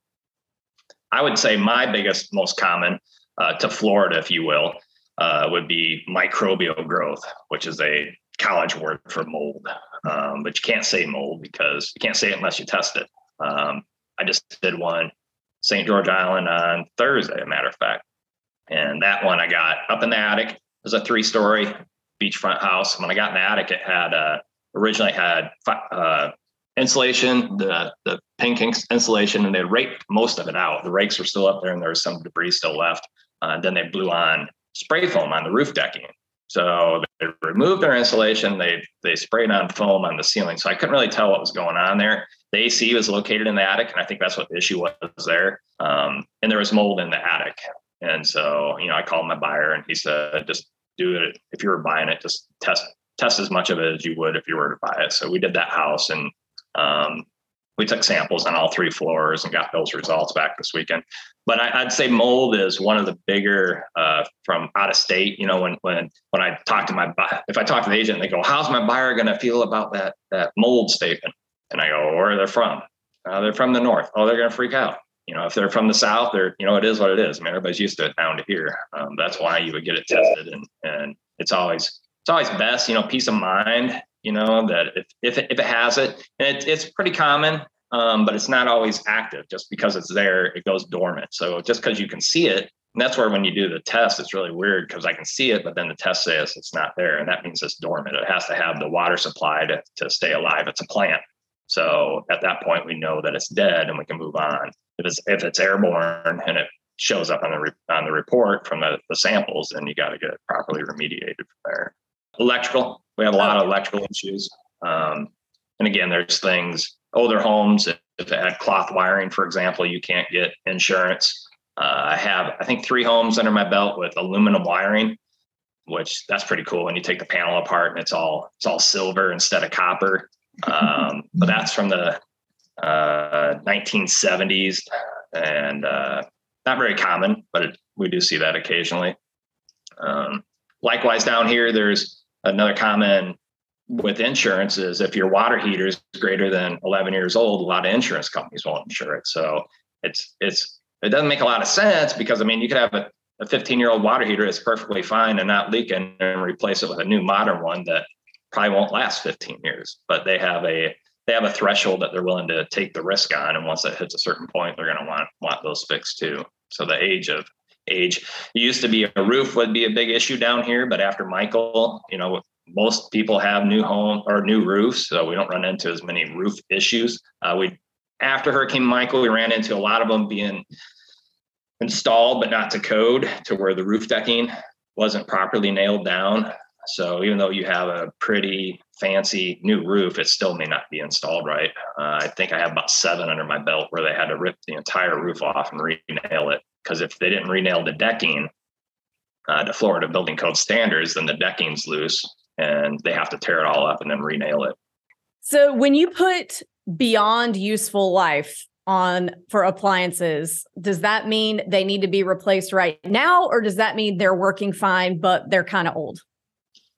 I would say my biggest, most common uh, to Florida, if you will, uh, would be microbial growth, which is a college word for mold, um, but you can't say mold because you can't say it unless you test it. Um, I just did one St. George Island on Thursday, a matter of fact, and that one I got up in the attic. It was a three-story beachfront house. When I got in the attic, it had uh, originally had uh, insulation, the the pink insulation, and they raked most of it out. The rakes were still up there, and there was some debris still left. Uh, then they blew on spray foam on the roof decking. So they removed their insulation. They they sprayed on foam on the ceiling. So I couldn't really tell what was going on there. The AC was located in the attic, and I think that's what the issue was there. Um, and there was mold in the attic. And so you know, I called my buyer, and he said, just do it if you were buying it. Just test test as much of it as you would if you were to buy it. So we did that house, and um, we took samples on all three floors and got those results back this weekend. But I, would say mold is one of the bigger uh, from out of state. You know, when when when I talk to my if I talk to the agent, they go, "How's my buyer going to feel about that that mold statement?" And I go, "Where are they from? Uh, they're from the north. Oh, they're going to freak out. You know, if they're from the south, they're you know it is what it is. I mean, everybody's used to it down to here. Um, that's why you would get it tested, and and it's always it's always best. You know, peace of mind you know that if if it, if it has it and it, it's pretty common um, but it's not always active. Just because it's there it goes dormant. So just because you can see it and that's where when you do the test it's really weird because i can see it but then the test says it's not there and that means it's dormant. It has to have the water supply to, to stay alive. It's a plant. So at that point we know that it's dead and we can move on. If it's if it's airborne and it shows up on the re- on the report from the, the samples then you got to get it properly remediated from there electrical we have a lot of electrical issues. Um, and again, there's things, older homes, if it had cloth wiring, for example, you can't get insurance. Uh, I have, I think, three homes under my belt with aluminum wiring, which that's pretty cool when you take the panel apart and it's all it's all silver instead of copper. [LAUGHS] Um, but that's from the uh, 1970s and uh, not very common, but it, we do see that occasionally. Um, likewise, down here, there's another common with insurance is if your water heater is greater than 11 years old, a lot of insurance companies won't insure it. So it's it's it doesn't make a lot of sense because I mean you could have a, a 15 year old water heater that's perfectly fine and not leaking and replace it with a new modern one that probably won't last 15 years. But they have a they have a threshold that they're willing to take the risk on, and once that hits a certain point, they're going to want want those fixed too. So the age of age. It used to be a roof would be a big issue down here, but after Michael, you know, most people have new home or new roofs, so we don't run into as many roof issues. Uh, we after Hurricane Michael, we ran into a lot of them being installed but not to code, to where the roof decking wasn't properly nailed down. So even though you have a pretty fancy new roof, it still may not be installed right. Uh, I think I have about seven under my belt where they had to rip the entire roof off and re-nail it because if they didn't re-nail the decking uh, to Florida building code standards, then the decking's loose and they have to tear it all up and then re-nail it. So when you put beyond useful life on for appliances, does that mean they need to be replaced right now, or does that mean they're working fine but they're kind of old?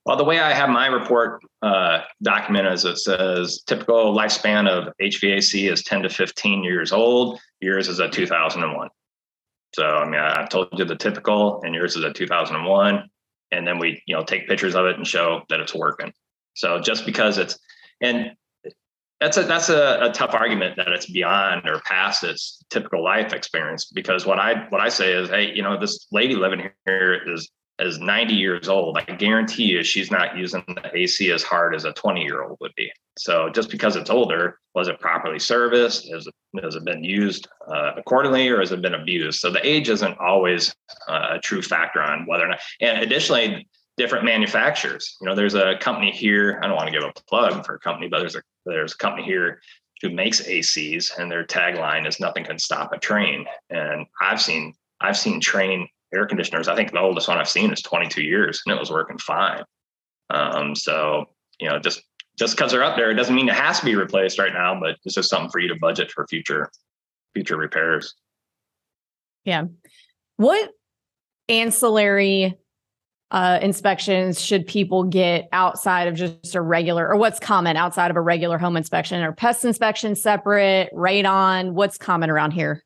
Well, the way I have my report uh, documented is it says typical lifespan of HVAC is 10 to 15 years old. Yours is a 2001. So, I mean, I've told you the typical, and yours is a 2001. And then we, you know, take pictures of it and show that it's working. So just because it's, and that's a that's a, a, tough argument that it's beyond or past its typical life experience because what I what I say is hey you know this lady living here is is 90 years old, I guarantee you she's not using the AC as hard as a 20 year old would be. So just because it's older, was it properly serviced? Has it, has it been used uh, accordingly or has it been abused? So the age isn't always uh, a true factor on whether or not. And additionally, different manufacturers. You know, there's a company here. I don't want to give a plug for a company, but there's a there's a company here who makes ACs, and their tagline is "Nothing can stop a Trane. And I've seen I've seen Trane air conditioners. I think the oldest one I've seen is 22 years, and it was working fine. Um, so you know, just just because they're up there, it doesn't mean it has to be replaced right now, but it's just something for you to budget for future future repairs. Yeah. What ancillary uh, inspections should people get outside of just a regular, or what's common outside of a regular home inspection? Or pest inspection separate, radon? What's common around here?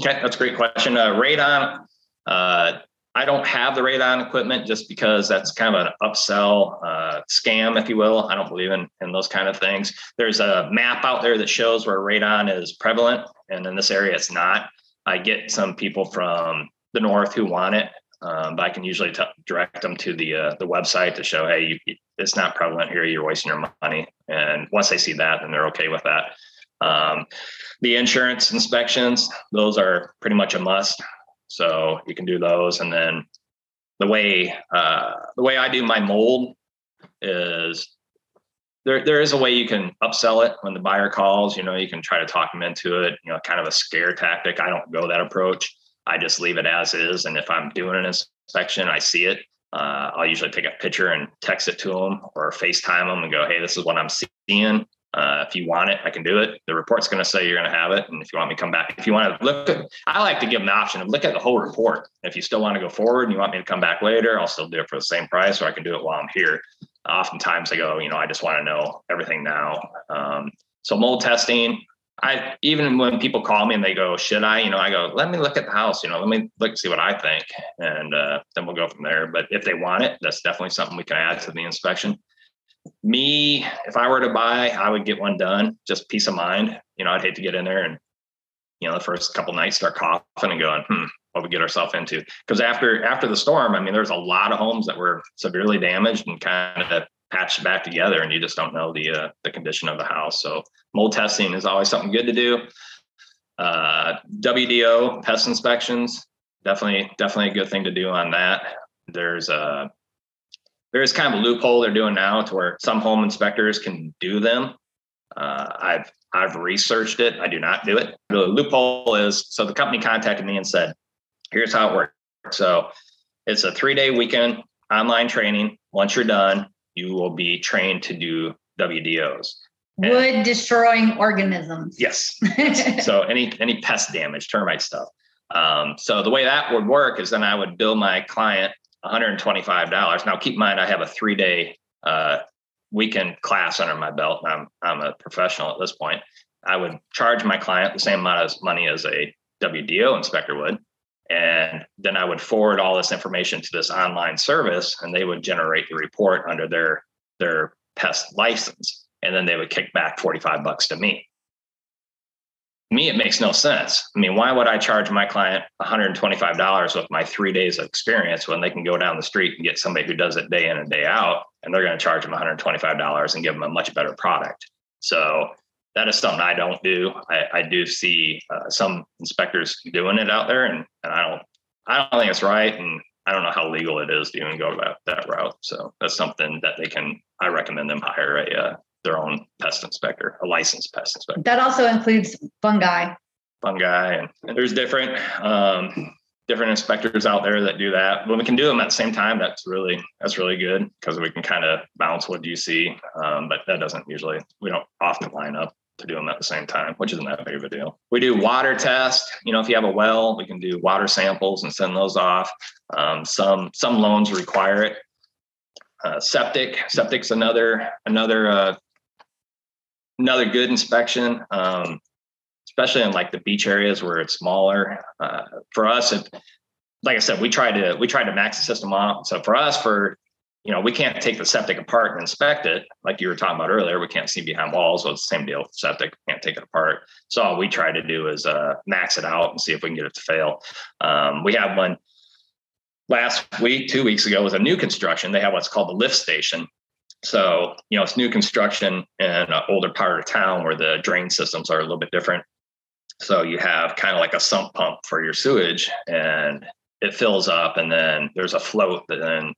Okay, that's a great question. Uh, radon uh, I don't have the radon equipment just because that's kind of an upsell uh, scam, if you will. I don't believe in, in those kind of things. There's a map out there that shows where radon is prevalent, and in this area, it's not. I get some people from the north who want it, um, but I can usually t- direct them to the uh, the website to show, hey, you, it's not prevalent here. You're wasting your money. And once they see that, then they're okay with that. Um, the insurance inspections, those are pretty much a must. So you can do those, and then the way uh, the way I do my mold is there there is a way you can upsell it when the buyer calls. You know, you can try to talk them into it. You know, kind of a scare tactic. I don't go that approach. I just leave it as is, and if I'm doing an inspection, I see it. Uh, I'll usually take a picture and text it to them or FaceTime them and go, "Hey, this is what I'm seeing. Uh, if you want it, I can do it. The report's going to say you're going to have it. And if you want me to come back, if you want to look I like to give them the option of look at the whole report. If you still want to go forward and you want me to come back later, I'll still do it for the same price or I can do it while I'm here. Oftentimes I go, you know, I just want to know everything now. Um, so mold testing, I even when people call me and they go, should I? You know, I go, let me look at the house. You know, let me look see what I think, and uh, then we'll go from there. But if they want it, that's definitely something we can add to the inspection me, if I were to buy, I would get one done, just peace of mind. You know, I'd hate to get in there and, you know, the first couple nights start coughing and going, hmm, what we get ourselves into. Because after after the storm, I mean, there's a lot of homes that were severely damaged and kind of patched back together, and you just don't know the uh, the condition of the house. So mold testing is always something good to do. Uh, WDO pest inspections, definitely definitely a good thing to do on that. There's a uh, there's kind of a loophole they're doing now to where some home inspectors can do them. Uh, I've I've researched it. I do not do it. The loophole is so the company contacted me and said, "Here's how it works." So it's a three day weekend online training. Once you're done, you will be trained to do WDOs. Wood destroying organisms. Yes. [LAUGHS] so any any pest damage, termite stuff. Um, so the way that would work is then I would bill my client $125. Now, keep in mind, I have a three day uh, weekend class under my belt. and I'm, I'm a professional at this point. I would charge my client the same amount of money as a WDO inspector would. And then I would forward all this information to this online service and they would generate the report under their, their pest license. And then they would kick back 45 bucks to me. Me, it makes no sense. I mean, why would I charge my client $125 with my three days of experience when they can go down the street and get somebody who does it day in and day out, and they're going to charge them $125 and give them a much better product? So that is something I don't do. I, I do see uh, some inspectors doing it out there, and, and I don't, I don't think it's right, and I don't know how legal it is to even go that that route. So that's something that they can. I recommend them hire a uh, their own pest inspector, a licensed pest inspector. That also includes fungi. Fungi, and, and there's different um, different inspectors out there that do that. When we can do them at the same time, that's really that's really good because we can kind of bounce what you see. Um, but that doesn't usually we don't often line up to do them at the same time, which isn't that big of a deal. We do water test. You know, if you have a well, we can do water samples and send those off. Um, some some loans require it. Uh, septic, septic's another another uh, another good inspection, um, especially in like the beach areas where it's smaller. Uh, for us, if, like I said, we try to we try to max the system out. So for us, for you know, we can't take the septic apart and inspect it like you were talking about earlier. We can't see behind walls. Well, it's the same deal with septic. Can't take it apart. So all we try to do is uh, max it out and see if we can get it to fail. Um, we have one last week, two weeks ago, was a new construction. They have what's called the lift station. So, you know, it's new construction in an older part of town where the drain systems are a little bit different. So you have kind of like a sump pump for your sewage and it fills up and then there's a float that then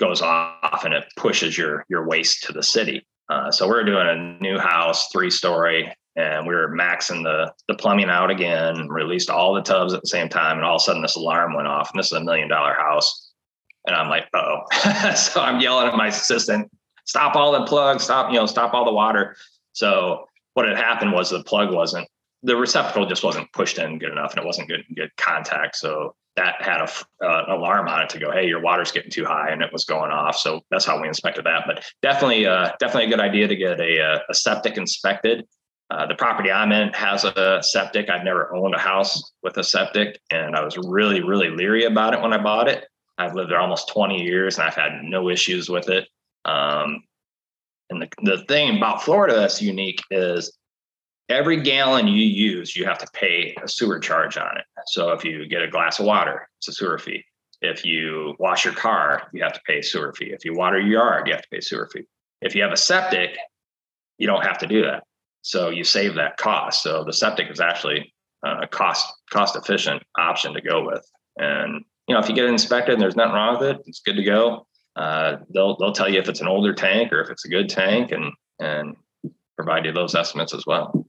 goes off and it pushes your your waste to the city. Uh, so we're doing a new house, three story, and we were maxing the the plumbing out again. Released all the tubs at the same time, and all of a sudden this alarm went off. And this is a million dollar house, and I'm like, oh. [LAUGHS] so I'm yelling at my assistant, stop all the plugs, stop you know, stop all the water. So what had happened was the plug wasn't the receptacle just wasn't pushed in good enough, and it wasn't good good contact. So that had a, uh, an alarm on it to go, hey, your water's getting too high, and it was going off. So that's how we inspected that. But definitely, uh, definitely a good idea to get a, uh, a septic inspected. Uh, the property I'm in has a septic. I've never owned a house with a septic, and I was really, really leery about it when I bought it. I've lived there almost 20 years, and I've had no issues with it. Um, and the, the thing about Florida that's unique is every gallon you use, you have to pay a sewer charge on it. So if you get a glass of water, it's a sewer fee. If you wash your car, you have to pay a sewer fee. If you water your yard, you have to pay a sewer fee. If you have a septic, you don't have to do that. So you save that cost. So the septic is actually a cost cost efficient option to go with. And you know, if you get it inspected and there's nothing wrong with it, it's good to go. Uh, they'll they'll tell you if it's an older tank or if it's a good tank, and and provide you those estimates as well.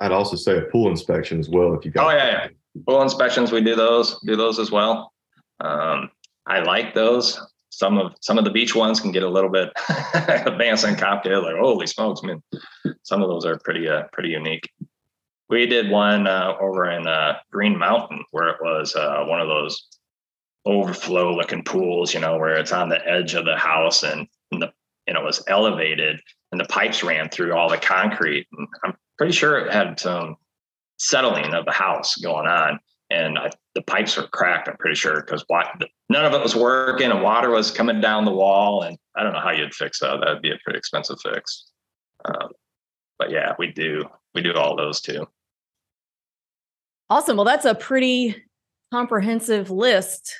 I'd also say a pool inspection as well if you got. Oh yeah, yeah. Pool inspections we do those do those as well. Um, I like those. Some of some of the beach ones can get a little bit [LAUGHS] advanced and complicated. Like holy smokes, man! Some of those are pretty uh, pretty unique. We did one uh, over in uh, Green Mountain where it was uh, one of those overflow looking pools, you know, where it's on the edge of the house and, and the and it was elevated and the pipes ran through all the concrete. And I'm pretty sure it had some settling of the house going on. And I, the pipes were cracked, I'm pretty sure, because none of it was working and water was coming down the wall. And I don't know how you'd fix that. That'd be a pretty expensive fix. Um, but yeah, we do. We do all those too. Awesome. Well, that's a pretty comprehensive list.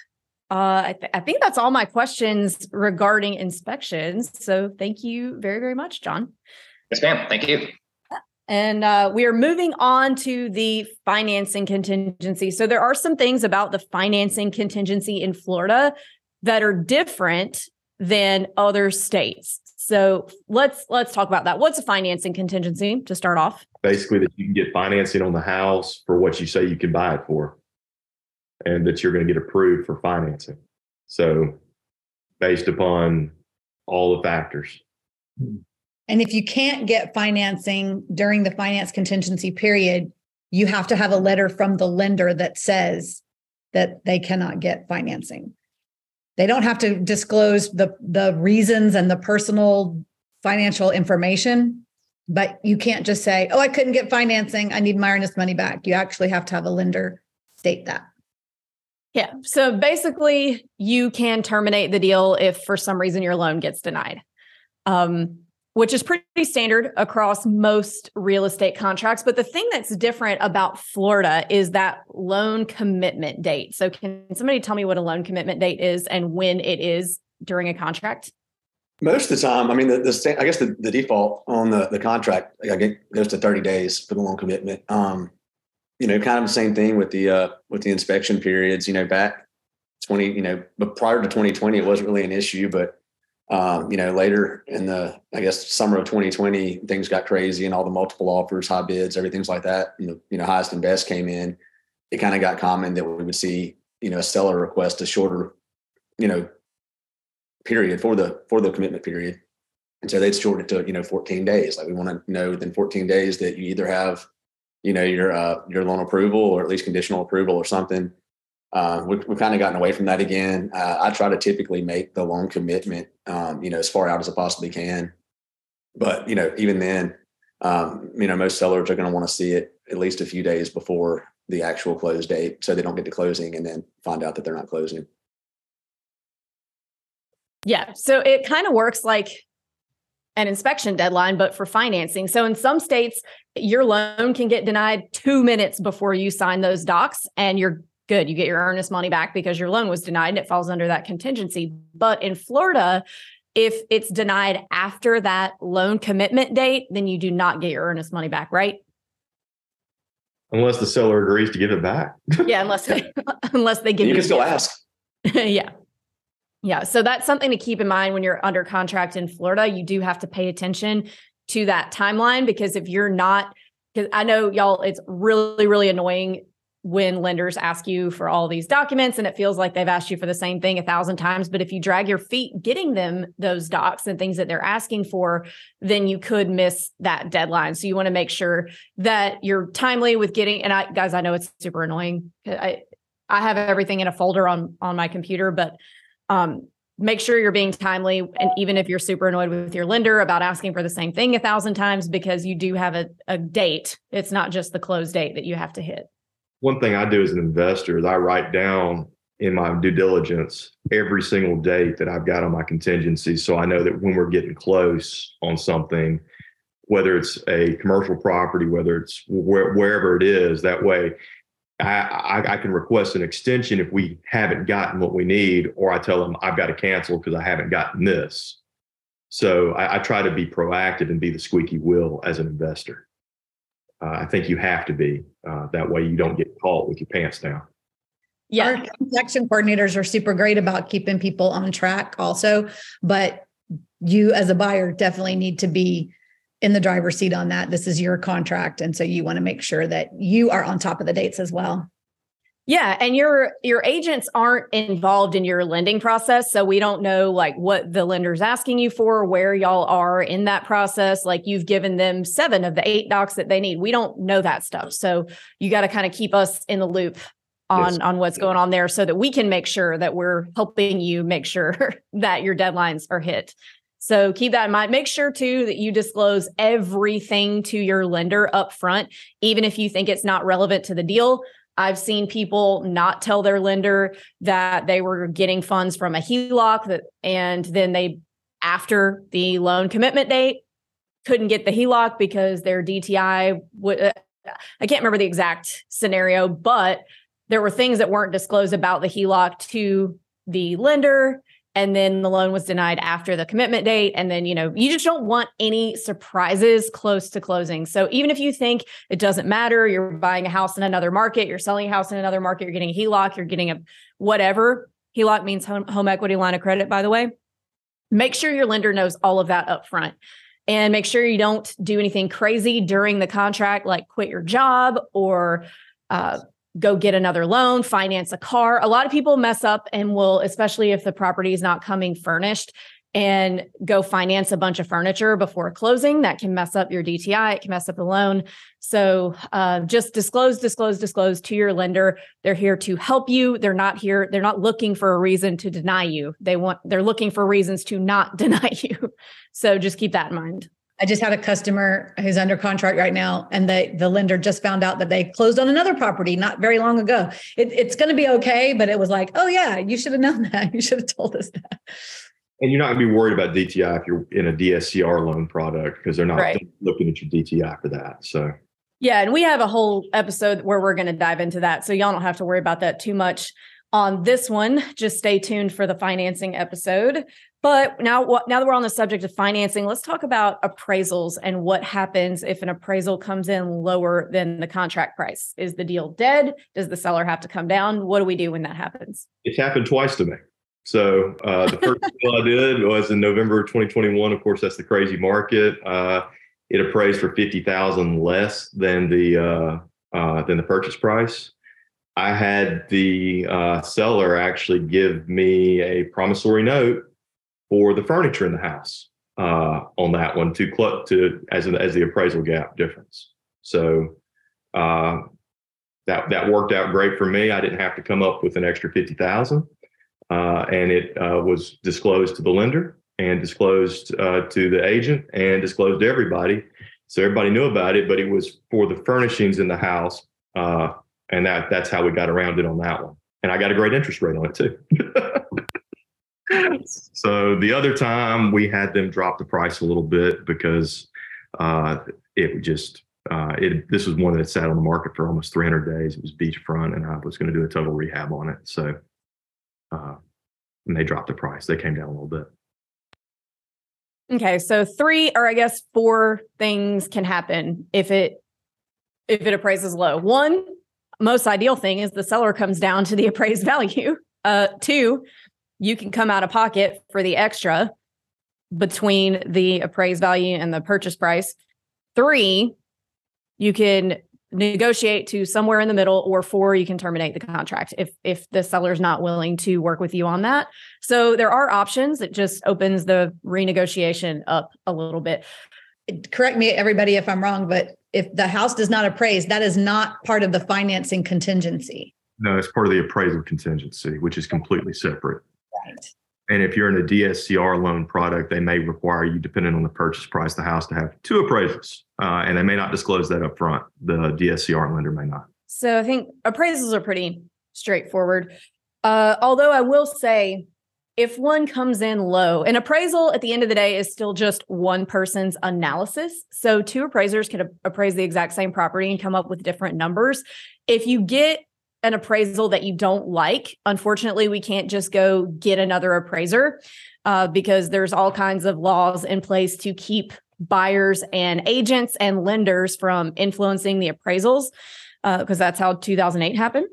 Uh, I, th- I think that's all my questions regarding inspections. So thank you very, very much, John. Yes, ma'am. Thank you. And uh, we are moving on to the financing contingency. So there are some things about the financing contingency in Florida that are different than other states. So let's let's talk about that. What's a financing contingency to start off? Basically, that you can get financing on the house for what you say you can buy it for, and that you're going to get approved for financing. So, based upon all the factors. And if you can't get financing during the finance contingency period, you have to have a letter from the lender that says that they cannot get financing. They don't have to disclose the, the reasons and the personal financial information, but you can't just say, oh, I couldn't get financing. I need my earnest money back. You actually have to have a lender state that. Yeah. So basically, you can terminate the deal if for some reason your loan gets denied. Um, which is pretty standard across most real estate contracts. But the thing that's different about Florida is that loan commitment date. So, can somebody tell me what a loan commitment date is and when it is during a contract? Most of the time, I mean, the, the I guess the, the default on the, the contract I get goes to 30 days for the loan commitment. Um, you know, kind of the same thing with the uh, with the inspection periods. You know, back 20, you know, but prior to 2020, it wasn't really an issue, but um, you know, later in the, I guess, summer of 2020, things got crazy and all the multiple offers, high bids, everything's like that. You know, you know, highest and best came in. It kind of got common that we would see, you know, a seller request a shorter, you know, period for the for the commitment period. And so they'd shorten it to, you know, 14 days. Like we want to know within 14 days that you either have, you know, your uh, your loan approval or at least conditional approval or something uh, we, we've kind of gotten away from that again. Uh, I try to typically make the loan commitment, um, you know, as far out as I possibly can. But you know, even then, um, you know, most sellers are going to want to see it at least a few days before the actual close date, so they don't get to closing and then find out that they're not closing. Yeah, so it kind of works like an inspection deadline, but for financing. So in some states, your loan can get denied two minutes before you sign those docs, and you're good. You get your earnest money back because your loan was denied and it falls under that contingency. But in Florida, if it's denied after that loan commitment date, then you do not get your earnest money back, right? Unless the seller agrees to give it back. yeah, unless [LAUGHS] they, [LAUGHS] unless they give you. You can still [LAUGHS] ask. yeah. Yeah. So that's something to keep in mind when you're under contract in Florida. You do have to pay attention to that timeline because if you're not, because I know y'all, it's really, really annoying when lenders ask you for all these documents and it feels like they've asked you for the same thing a thousand times but if you drag your feet getting them those docs and things that they're asking for then you could miss that deadline so you want to make sure that you're timely with getting and i guys i know it's super annoying i i have everything in a folder on on my computer but um make sure you're being timely and even if you're super annoyed with your lender about asking for the same thing a thousand times because you do have a, a date it's not just the close date that you have to hit one thing I do as an investor is I write down in my due diligence every single date that I've got on my contingency. So I know that when we're getting close on something, whether it's a commercial property, whether it's where, wherever it is, that way I, I, I, can request an extension if we haven't gotten what we need, or I tell them I've got to cancel because I haven't gotten this. So I, I try to be proactive and be the squeaky wheel as an investor uh, I think you have to be. Uh, that way you don't get caught with your pants down. Yeah. Our transaction coordinators are super great about keeping people on track also, but you as a buyer definitely need to be in the driver's seat on that. This is your contract. And so you want to make sure that you are on top of the dates as well. Yeah, and your your agents aren't involved in your lending process, so we don't know like what the lender's asking you for, where y'all are in that process. Like you've given them 7 of the 8 docs that they need. We don't know that stuff. So you got to kind of keep us in the loop on yes. on what's going on there so that we can make sure that we're helping you make sure [LAUGHS] that your deadlines are hit. So keep that in mind. Make sure too that you disclose everything to your lender up front, even if you think it's not relevant to the deal. I've seen people not tell their lender that they were getting funds from a HELOC that, and then they, after the loan commitment date, couldn't get the HELOC because their DTI would, uh, I can't remember the exact scenario, but there were things that weren't disclosed about the HELOC to the lender and then the loan was denied after the commitment date. And then you know you just don't want any surprises close to closing. So even if you think it doesn't matter you're buying a house in another market you're selling a house in another market you're getting a HELOC you're getting a whatever. HELOC means home, home equity line of credit by the way. Make sure your lender knows all of that up front and make sure you don't do anything crazy during the contract like quit your job or uh, go get another loan, finance a car. A lot of people mess up and will, especially if the property is not coming furnished, and go finance a bunch of furniture before closing. That can mess up your DTI, it can mess up the loan. So uh, just disclose, disclose, disclose to your lender. They're here to help you. They're not here, they're not looking for a reason to deny you. They want, they're looking for reasons to not [LAUGHS] deny you. So just keep that in mind. I just had a customer who's under contract right now, and the the lender just found out that they closed on another property not very long ago. It, it's going to be okay, but it was like, oh yeah, you should have known [LAUGHS] that. You should have told us that. And you're not going to be worried about DTI if you're in a DSCR loan product because they're not Right. looking at your DTI for that. So Yeah, and we have a whole episode where we're going to dive into that. So y'all don't have to worry about that too much on this one. Just stay tuned for the financing episode. But now now that we're on the subject of financing, let's talk about appraisals and what happens if an appraisal comes in lower than the contract price. Is the deal dead? Does the seller have to come down? What do we do when that happens? it's happened twice to me. So uh, the first [LAUGHS] deal I did was in November 2021. Of course, that's the crazy market. Uh, it appraised for fifty thousand less than the uh, uh, than the purchase price. I had the uh, seller actually give me a promissory note for the furniture in the house uh, on that one to cl- to as an, as the appraisal gap difference. So uh, that that worked out great for me. I didn't have to come up with an extra fifty thousand, uh, and it uh, was disclosed to the lender and disclosed uh, to the agent and disclosed to everybody. So everybody knew about it, but it was for the furnishings in the house, and that that's how we got around it on that one. And I got a great interest rate on it too. [LAUGHS] so the other time we had them drop the price a little bit because uh, it just uh, it this was one that sat on the market for almost 300 days. It was beachfront, and I was going to do a total rehab on it. So, uh, and they dropped the price. They came down a little bit. Okay, so three or I guess four things can happen if it if it appraises low. One, most ideal thing is the seller comes down to the appraised [LAUGHS] value. Uh two, you can come out of pocket for the extra between the appraised value and the purchase price. Three, you can negotiate to somewhere in the middle or four you can terminate the contract if if the seller's not willing to work with you on that so there are options it just opens the renegotiation up a little bit Correct me, everybody, if I'm wrong, but if the house does not appraise, that is not part of the financing contingency. No, it's part of the appraisal contingency, which is completely separate. Right. And if you're in a DSCR loan product, they may require you, depending on the purchase price, of the house to have two appraisals, uh, and they may not disclose that up front. The DSCR lender may not. so i think appraisals are pretty straightforward uh, although i will say if one comes in low an appraisal at the end of the day is still just one person's analysis. So two appraisers can appraise the exact same property and come up with different numbers. If you get an appraisal that you don't like unfortunately we can't just go get another appraiser uh, because there's all kinds of laws in place to keep buyers and agents and lenders from influencing the appraisals because that's how 2008 happened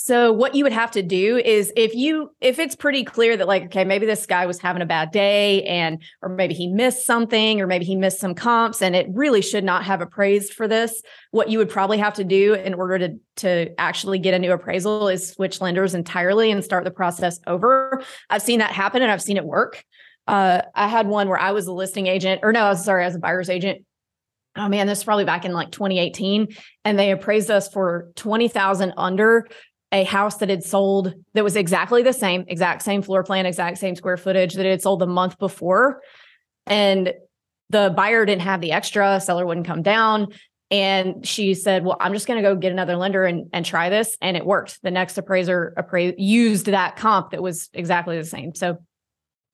so what you would have to do is if you if it's pretty clear that like okay maybe this guy was having a bad day and or maybe he missed something or maybe he missed some comps and it really should not have appraised for this what you would probably have to do in order to to actually get a new appraisal is switch lenders entirely and start the process over. I've seen that happen and i've seen it work. Uh, i had one where i was a listing agent or no i was sorry i was a buyer's agent. Oh man this is probably back in like 2018 and they appraised us for 20000 under a house that had sold that was exactly the same, exact same floor plan, exact same square footage that it had sold the month before. And the buyer didn't have the extra, seller wouldn't come down. And she said, Well, I'm just going to go get another lender and, and try this. And it worked. The next appraiser appra- used that comp that was exactly the same. So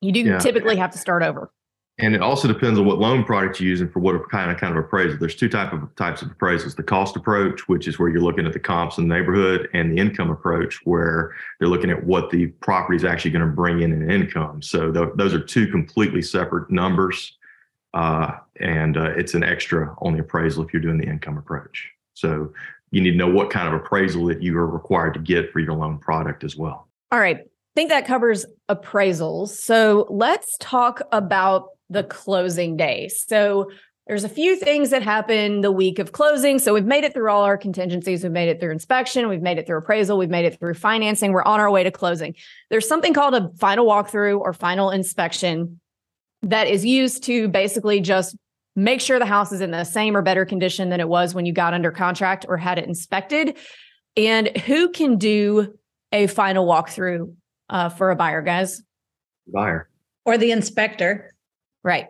you do Yeah. typically have to start over. And it also depends on what loan product you're using for what kind of kind of appraisal. There's two type of types of appraisals: the cost approach, which is where you're looking at the comps in the neighborhood, and the income approach, where they're looking at what the property is actually going to bring in in income. So th- those are two completely separate numbers, uh, and uh, it's an extra on the appraisal if you're doing the income approach. So you need to know what kind of appraisal that you are required to get for your loan product as well. All right. I think that covers appraisals. So let's talk about the closing day. So there's a few things that happen the week of closing. So we've made it through all our contingencies. We've made it through inspection. We've made it through appraisal. We've made it through financing. We're on our way to closing. There's something called a final walkthrough or final inspection that is used to basically just make sure the house is in the same or better condition than it was when you got under contract or had it inspected. And who can do a final walkthrough uh, for a buyer, guys? Buyer. Or the inspector. Right.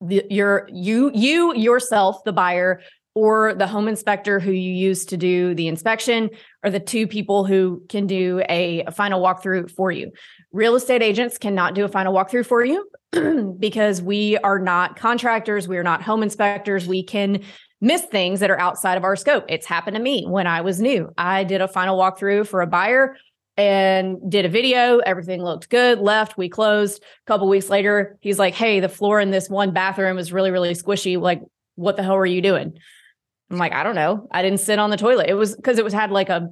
The, you're you you yourself, the buyer, or the home inspector who you use to do the inspection, are the two people who can do a, a final walkthrough for you. real estate agents cannot do a final walkthrough for you [CLEARS THROAT] because we are not contractors, we are not home inspectors. We can miss things that are outside of our scope. It's happened to me when I was new. I did a final walkthrough for a buyer and did a video. Everything looked good. Left, we closed. A couple weeks later, he's like, "Hey, the floor in this one bathroom is really, really squishy. Like, what the hell were you doing?" I'm like, "I don't know. I didn't sit on the toilet. It was because it was had like a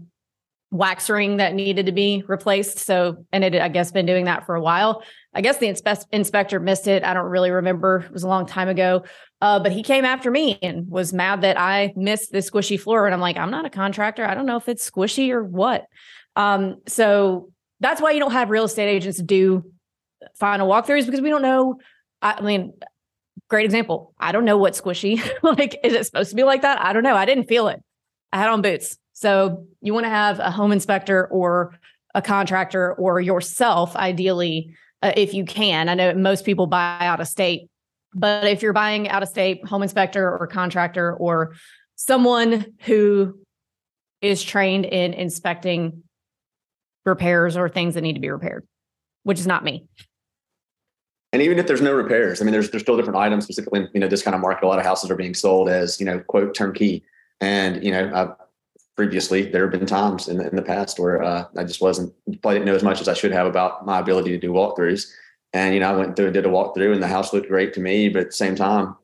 wax ring that needed to be replaced. So, and it, I guess, been doing that for a while. I guess the inspe- inspector missed it. I don't really remember. It was a long time ago. Uh, but he came after me and was mad that I missed the squishy floor. And I'm like, I'm not a contractor. I don't know if it's squishy or what. Um, so that's why you don't have real estate agents do final walkthroughs because we don't know. I mean, great example. I don't know what squishy. [LAUGHS] like, is it supposed to be like that? I don't know. I didn't feel it. I had on boots. So you want to have a home inspector or a contractor or yourself, ideally, uh, if you can. I know most people buy out of state, but if you're buying out of state, home inspector or contractor or someone who is trained in inspecting repairs or things that need to be repaired, which is not me. And even if there's no repairs, I mean, there's there's still different items. Specifically, you know, this kind of market, a lot of houses are being sold as you know, quote turnkey. And you know, I, previously there have been times in the, in the past where uh, I just wasn't probably didn't know as much as I should have about my ability to do walkthroughs. And you know, I went through and did a walkthrough, and the house looked great to me. But at the same time,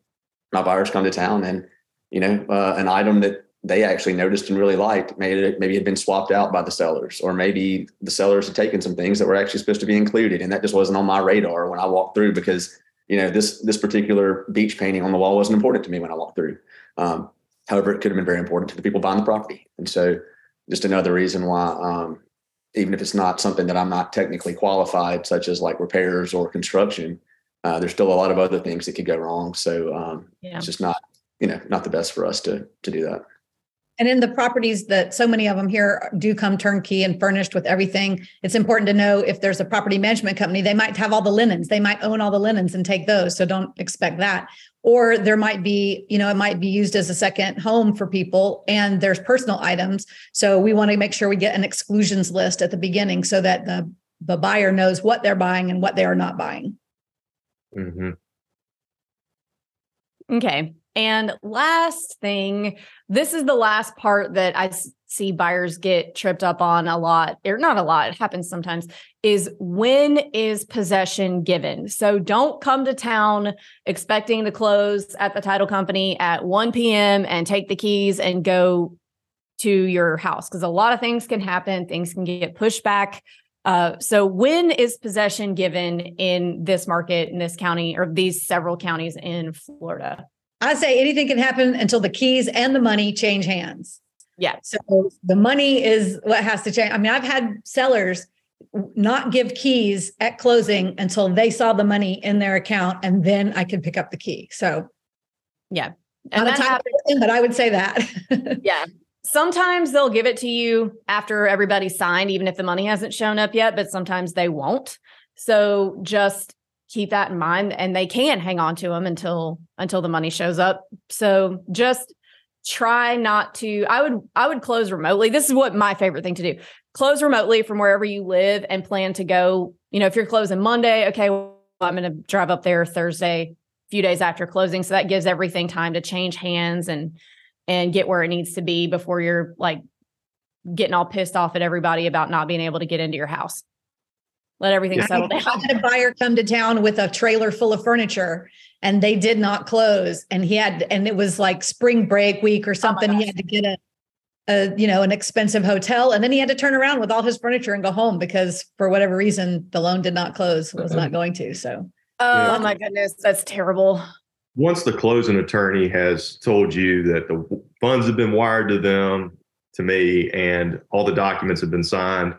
my buyers come to town, and you know, uh, an item that they actually noticed and really liked. Maybe it maybe had been swapped out by the sellers, or maybe the sellers had taken some things that were actually supposed to be included, and that just wasn't on my radar when I walked through because you know this this particular beach painting on the wall wasn't important to me when I walked through. Um, however, it could have been very important to the people buying the property, and so just another reason why, um, even if it's not something that I'm not technically qualified, such as like repairs or construction, uh, there's still a lot of other things that could go wrong. So um, yeah. it's just not you know not the best for us to to do that. And in the properties that so many of them here do come turnkey and furnished with everything, it's important to know if there's a property management company, they might have all the linens, they might own all the linens and take those. So don't expect that. Or there might be, you know, it might be used as a second home for people and there's personal items. So we want to make sure we get an exclusions list at the beginning so that the, the buyer knows what they're buying and what they are not buying. Mm-hmm. Okay. And last thing, this is the last part that I see buyers get tripped up on a lot, or not a lot, it happens sometimes, is when is possession given? So don't come to town expecting to close at the title company at 1 p.m. and take the keys and go to your house because a lot of things can happen, things can get pushed back. Uh, so when is possession given in this market in this county or these several counties in Florida? I say anything can happen until the keys and the money change hands. Yeah. So the money is what has to change. I mean, I've had sellers not give keys at closing until they saw the money in their account and then I could pick up the key. So yeah. And not a time person, but I would say that. [LAUGHS] yeah. Sometimes they'll give it to you after everybody's signed, even if the money hasn't shown up yet, but sometimes they won't. So just keep that in mind and they can hang on to them until until the money shows up. So just try not to i would i would close remotely. This is what my favorite thing to do. Close remotely from wherever you live and plan to go. You know if you're closing monday okay well, i'm going to drive up there thursday a few days after closing. So that gives everything time to change hands and and get where it needs to be before you're like getting all pissed off at everybody about not being able to get into your house let everything yeah. settle down. I [LAUGHS] had a buyer come to town with a trailer full of furniture and they did not close. And he had, and it was like spring break week or oh something. Oh he had to get a, a, you know, an expensive hotel. And then he had to turn around with all his furniture and go home because for whatever reason, the loan did not close, was not uh-huh. going to. So, oh yeah. my goodness, that's terrible. Once the closing attorney has told you that the funds have been wired to them, to me, and all the documents have been signed,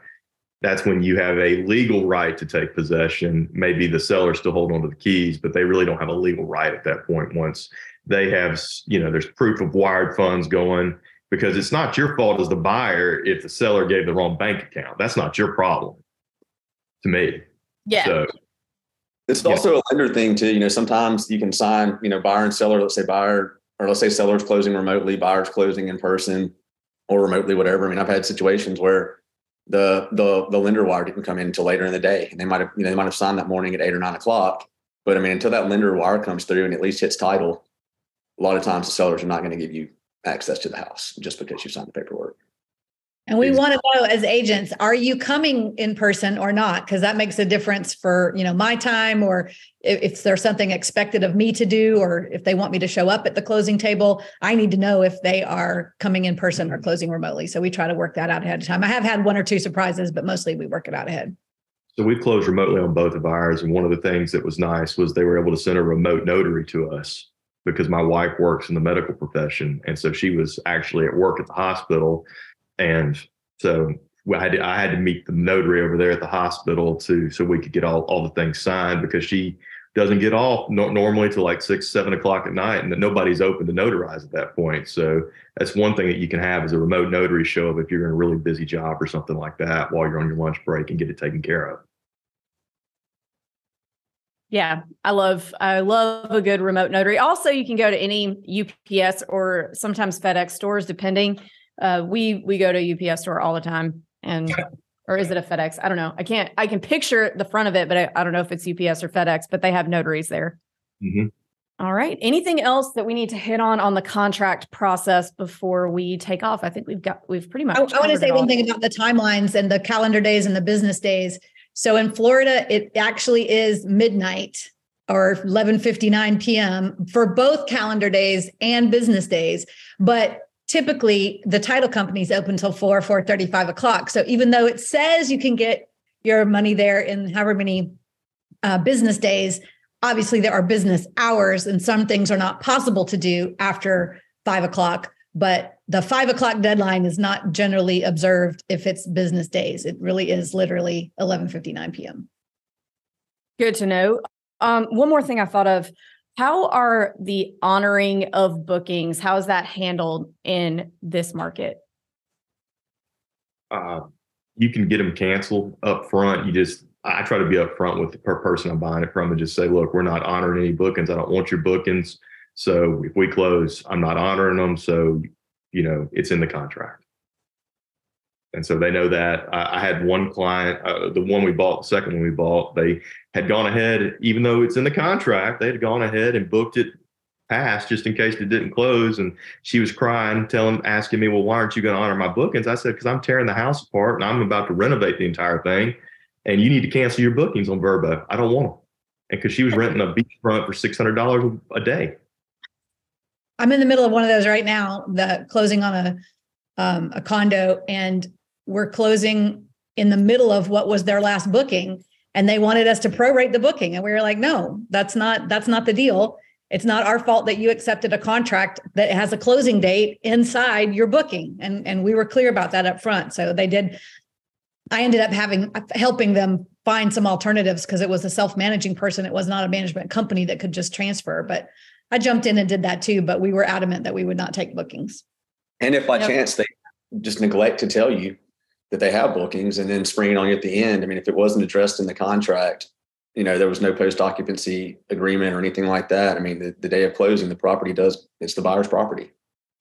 that's when you have a legal right to take possession. Maybe the seller still hold on to the keys, but they really don't have a legal right at that point once they have, you know, there's proof of wired funds going because it's not your fault as the buyer if the seller gave the wrong bank account. That's not your problem to me. Yeah. So, it's also a lender thing too. You know, sometimes you can sign, you know, buyer and seller, let's say buyer, or let's say seller's closing remotely, buyer's closing in person or remotely, whatever. I mean, I've had situations where the the the lender wire didn't come in until later in the day, and they might have you know they might have signed that morning at eight or nine o'clock. But I mean, until that lender wire comes through and at least hits title, a lot of times the sellers are not going to give you access to the house just because you signed the paperwork. And we want to know as agents, are you coming in person or not? Because that makes a difference for, you know, my time or if, if, there's something expected of me to do, or if they want me to show up at the closing table, I need to know if they are coming in person or mm-hmm. closing remotely. So we try to work that out ahead of time. I have had one or two surprises, but mostly we work it out ahead. So we've closed remotely on both of ours. And one of the things that was nice was they were able to send a remote notary to us because my wife works in the medical profession. And so she was actually at work at the hospital and so I had, to, I had to meet the notary over there at the hospital to so we could get all, all the things signed because she doesn't get off no, normally till like six, seven o'clock at night, and that nobody's open to notarize at that point. So that's one thing that you can have as a remote notary show up if you're in a really busy job or something like that while you're on your lunch break and get it taken care of. Yeah, I love I love a good remote notary. Also, you can go to any UPS or sometimes FedEx stores, depending uh, we we go to UPS store all the time, and or is it a FedEx? I don't know. I can't. I can picture the front of it, but I, I don't know if it's UPS or FedEx. But they have notaries there. Mm-hmm. All right. Anything else that we need to hit on on the contract process before we take off? I think we've got we've pretty much. I, I want to say one thing about the timelines and the calendar days and the business days. So in Florida, it actually is midnight or 11:59 p.m. for both calendar days and business days. But typically the title company's open until 4 4 35 o'clock. So even though it says you can get your money there in however many uh, business days obviously there are business hours and some things are not possible to do after 5 o'clock. But the 5 o'clock deadline is not generally observed if it's business days. It really is literally 11 59 p.m good to know. Um, one more thing i thought of how are the honoring of bookings? How is that handled in this market? Uh, you can get them canceled up front. You just, I try to be upfront with the per person I'm buying it from and just say, look, we're not honoring any bookings. I don't want your bookings. So if we close, I'm not honoring them. So, you know, it's in the contract and so they know that. I, I had one client, uh, the one we bought, the second one we bought, they had gone ahead, even though it's in the contract, they had gone ahead and booked it past just in case it didn't close. And she was crying, telling, asking me, "Well, why aren't you going to honor my bookings?" I said, "Because I'm tearing the house apart and I'm about to renovate the entire thing, and you need to cancel your bookings on Vrbo. I don't want them." And because she was renting a beachfront for six hundred dollars a day. I'm in the middle of one of those right now. The closing on a um, a condo, and we're closing in the middle of what was their last booking and they wanted us to prorate the booking. And we were like no that's not that's not the deal. It's not our fault that you accepted a contract that has a closing date inside your booking. And and we were clear about that up front so they did i ended up having helping them find some alternatives because it was a self-managing person. It was not a management company that could just transfer. But i jumped in and did that too. But we were adamant that we would not take bookings. And if by yep. chance they just neglect to tell you that they have bookings and then springing on you at the end. I mean, if it wasn't addressed in the contract, you know, there was no post occupancy agreement or anything like that. I mean, the, the day of closing, the property does, it's the buyer's property.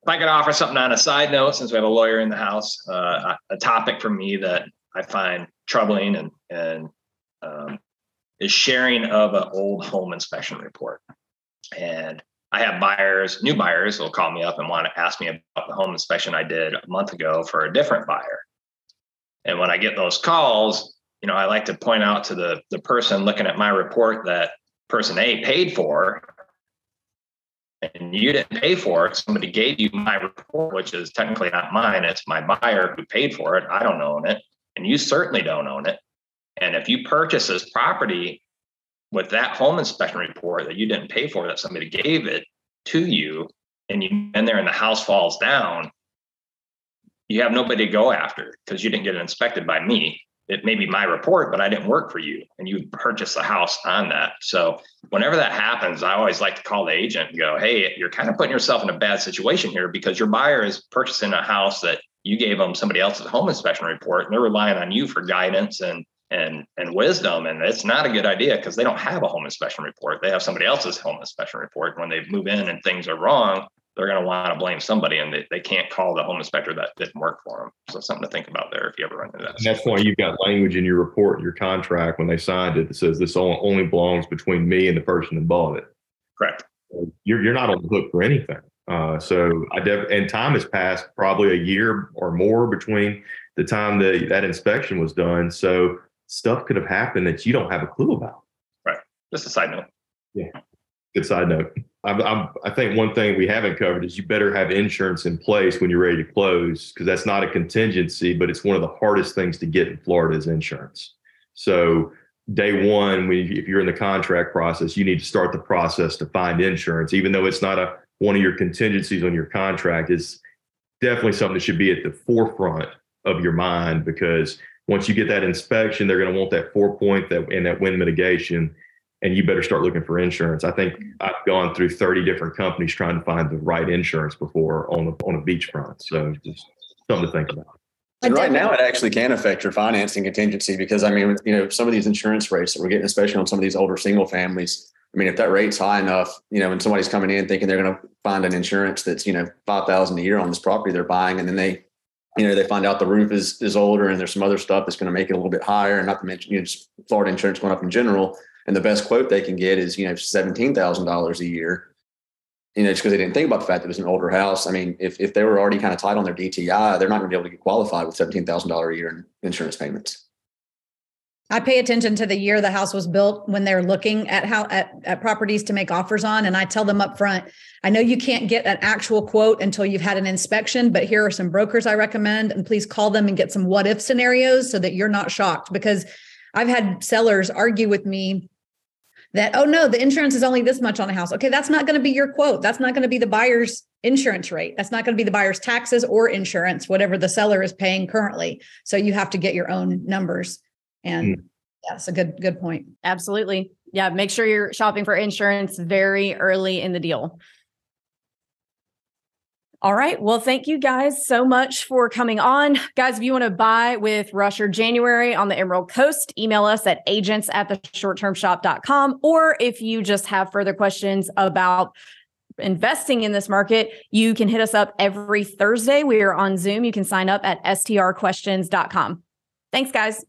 If I could offer something on a side note, since we have a lawyer in the house, uh, a topic for me that I find troubling and, and um, is sharing of an old home inspection report. And I have buyers, new buyers will call me up and want to ask me about the home inspection I did a month ago for a different buyer. And when I get those calls, you know, I like to point out to the the person looking at my report that person A paid for and you didn't pay for it. Somebody gave you my report, which is technically not mine. It's my buyer who paid for it. I don't own it. And you certainly don't own it. And if you purchase this property with that home inspection report that you didn't pay for, that somebody gave it to you, and you and there and the house falls down, you have nobody to go after because you didn't get inspected by me. It may be my report, but I didn't work for you and you purchased the house on that. So whenever that happens, I always like to call the agent and go, Hey, you're kind of putting yourself in a bad situation here because your buyer is purchasing a house that you gave them somebody else's home inspection report and they're relying on you for guidance and and and wisdom and it's not a good idea because they don't have a home inspection report they have somebody else's home inspection report when they move in and things are wrong they're going to want to blame somebody and they, they can't call the home inspector that didn't work for them. So something to think about there if you ever run into that. And that's why you've got language in your report, your contract, when they signed it, that says this only belongs between me and the person that bought it. Correct. You're, you're not on the hook for anything. Uh, so I def- and time has passed probably a year or more between the time that that inspection was done. So stuff could have happened that you don't have a clue about. Right. Just a side note. Yeah. Good side note. I'm, I'm, i think one thing we haven't covered is you better have insurance in place when you're ready to close because that's not a contingency, but it's one of the hardest things to get in Florida is insurance. So day one, if you're in the contract process, you need to start the process to find insurance, even though it's not a one of your contingencies on your contract. Is definitely something that should be at the forefront of your mind because once you get that inspection, they're going to want that four point that and that wind mitigation and you better start looking for insurance. I think mm-hmm. I've gone through 30 different companies trying to find the right insurance before on a, on a beachfront. So just something to think about. And right now, it actually can affect your financing contingency because I mean, you know, some of these insurance rates that we're getting, especially on some of these older single families. I mean, if that rate's high enough, you know, when somebody's coming in thinking they're going to find an insurance that's you know five thousand a year on this property they're buying, and then they, you know, they find out the roof is is older and there's some other stuff that's going to make it a little bit higher, and not to mention, you know, just Florida insurance going up in general and the best quote they can get is you know seventeen thousand dollars a year. You know, just because they didn't think about the fact that it was an older house. I mean, if if they were already kind of tight on their DTI, they're not going to be able to get qualified with seventeen thousand dollars a year in insurance payments. I pay attention to the year the house was built when they're looking at how at, at properties to make offers on. And I tell them up front, I know you can't get an actual quote until you've had an inspection, but here are some brokers I recommend. And please call them and get some what if scenarios so that you're not shocked. Because I've had sellers argue with me that, oh no, the insurance is only this much on a house. Okay, that's not going to be your quote. That's not going to be the buyer's insurance rate. That's not going to be the buyer's taxes or insurance, whatever the seller is paying currently. So you have to get your own numbers. And mm. that's a good, good point. Absolutely. Yeah. Make sure you're shopping for insurance very early in the deal. All right. Well, thank you guys so much for coming on. Guys, if you want to buy with Rush or January on the Emerald Coast, email us at agents at the shorttermshop.com. Or if you just have further questions about investing in this market, you can hit us up every Thursday. We are on Zoom. You can sign up at strquestions.com. Thanks, guys.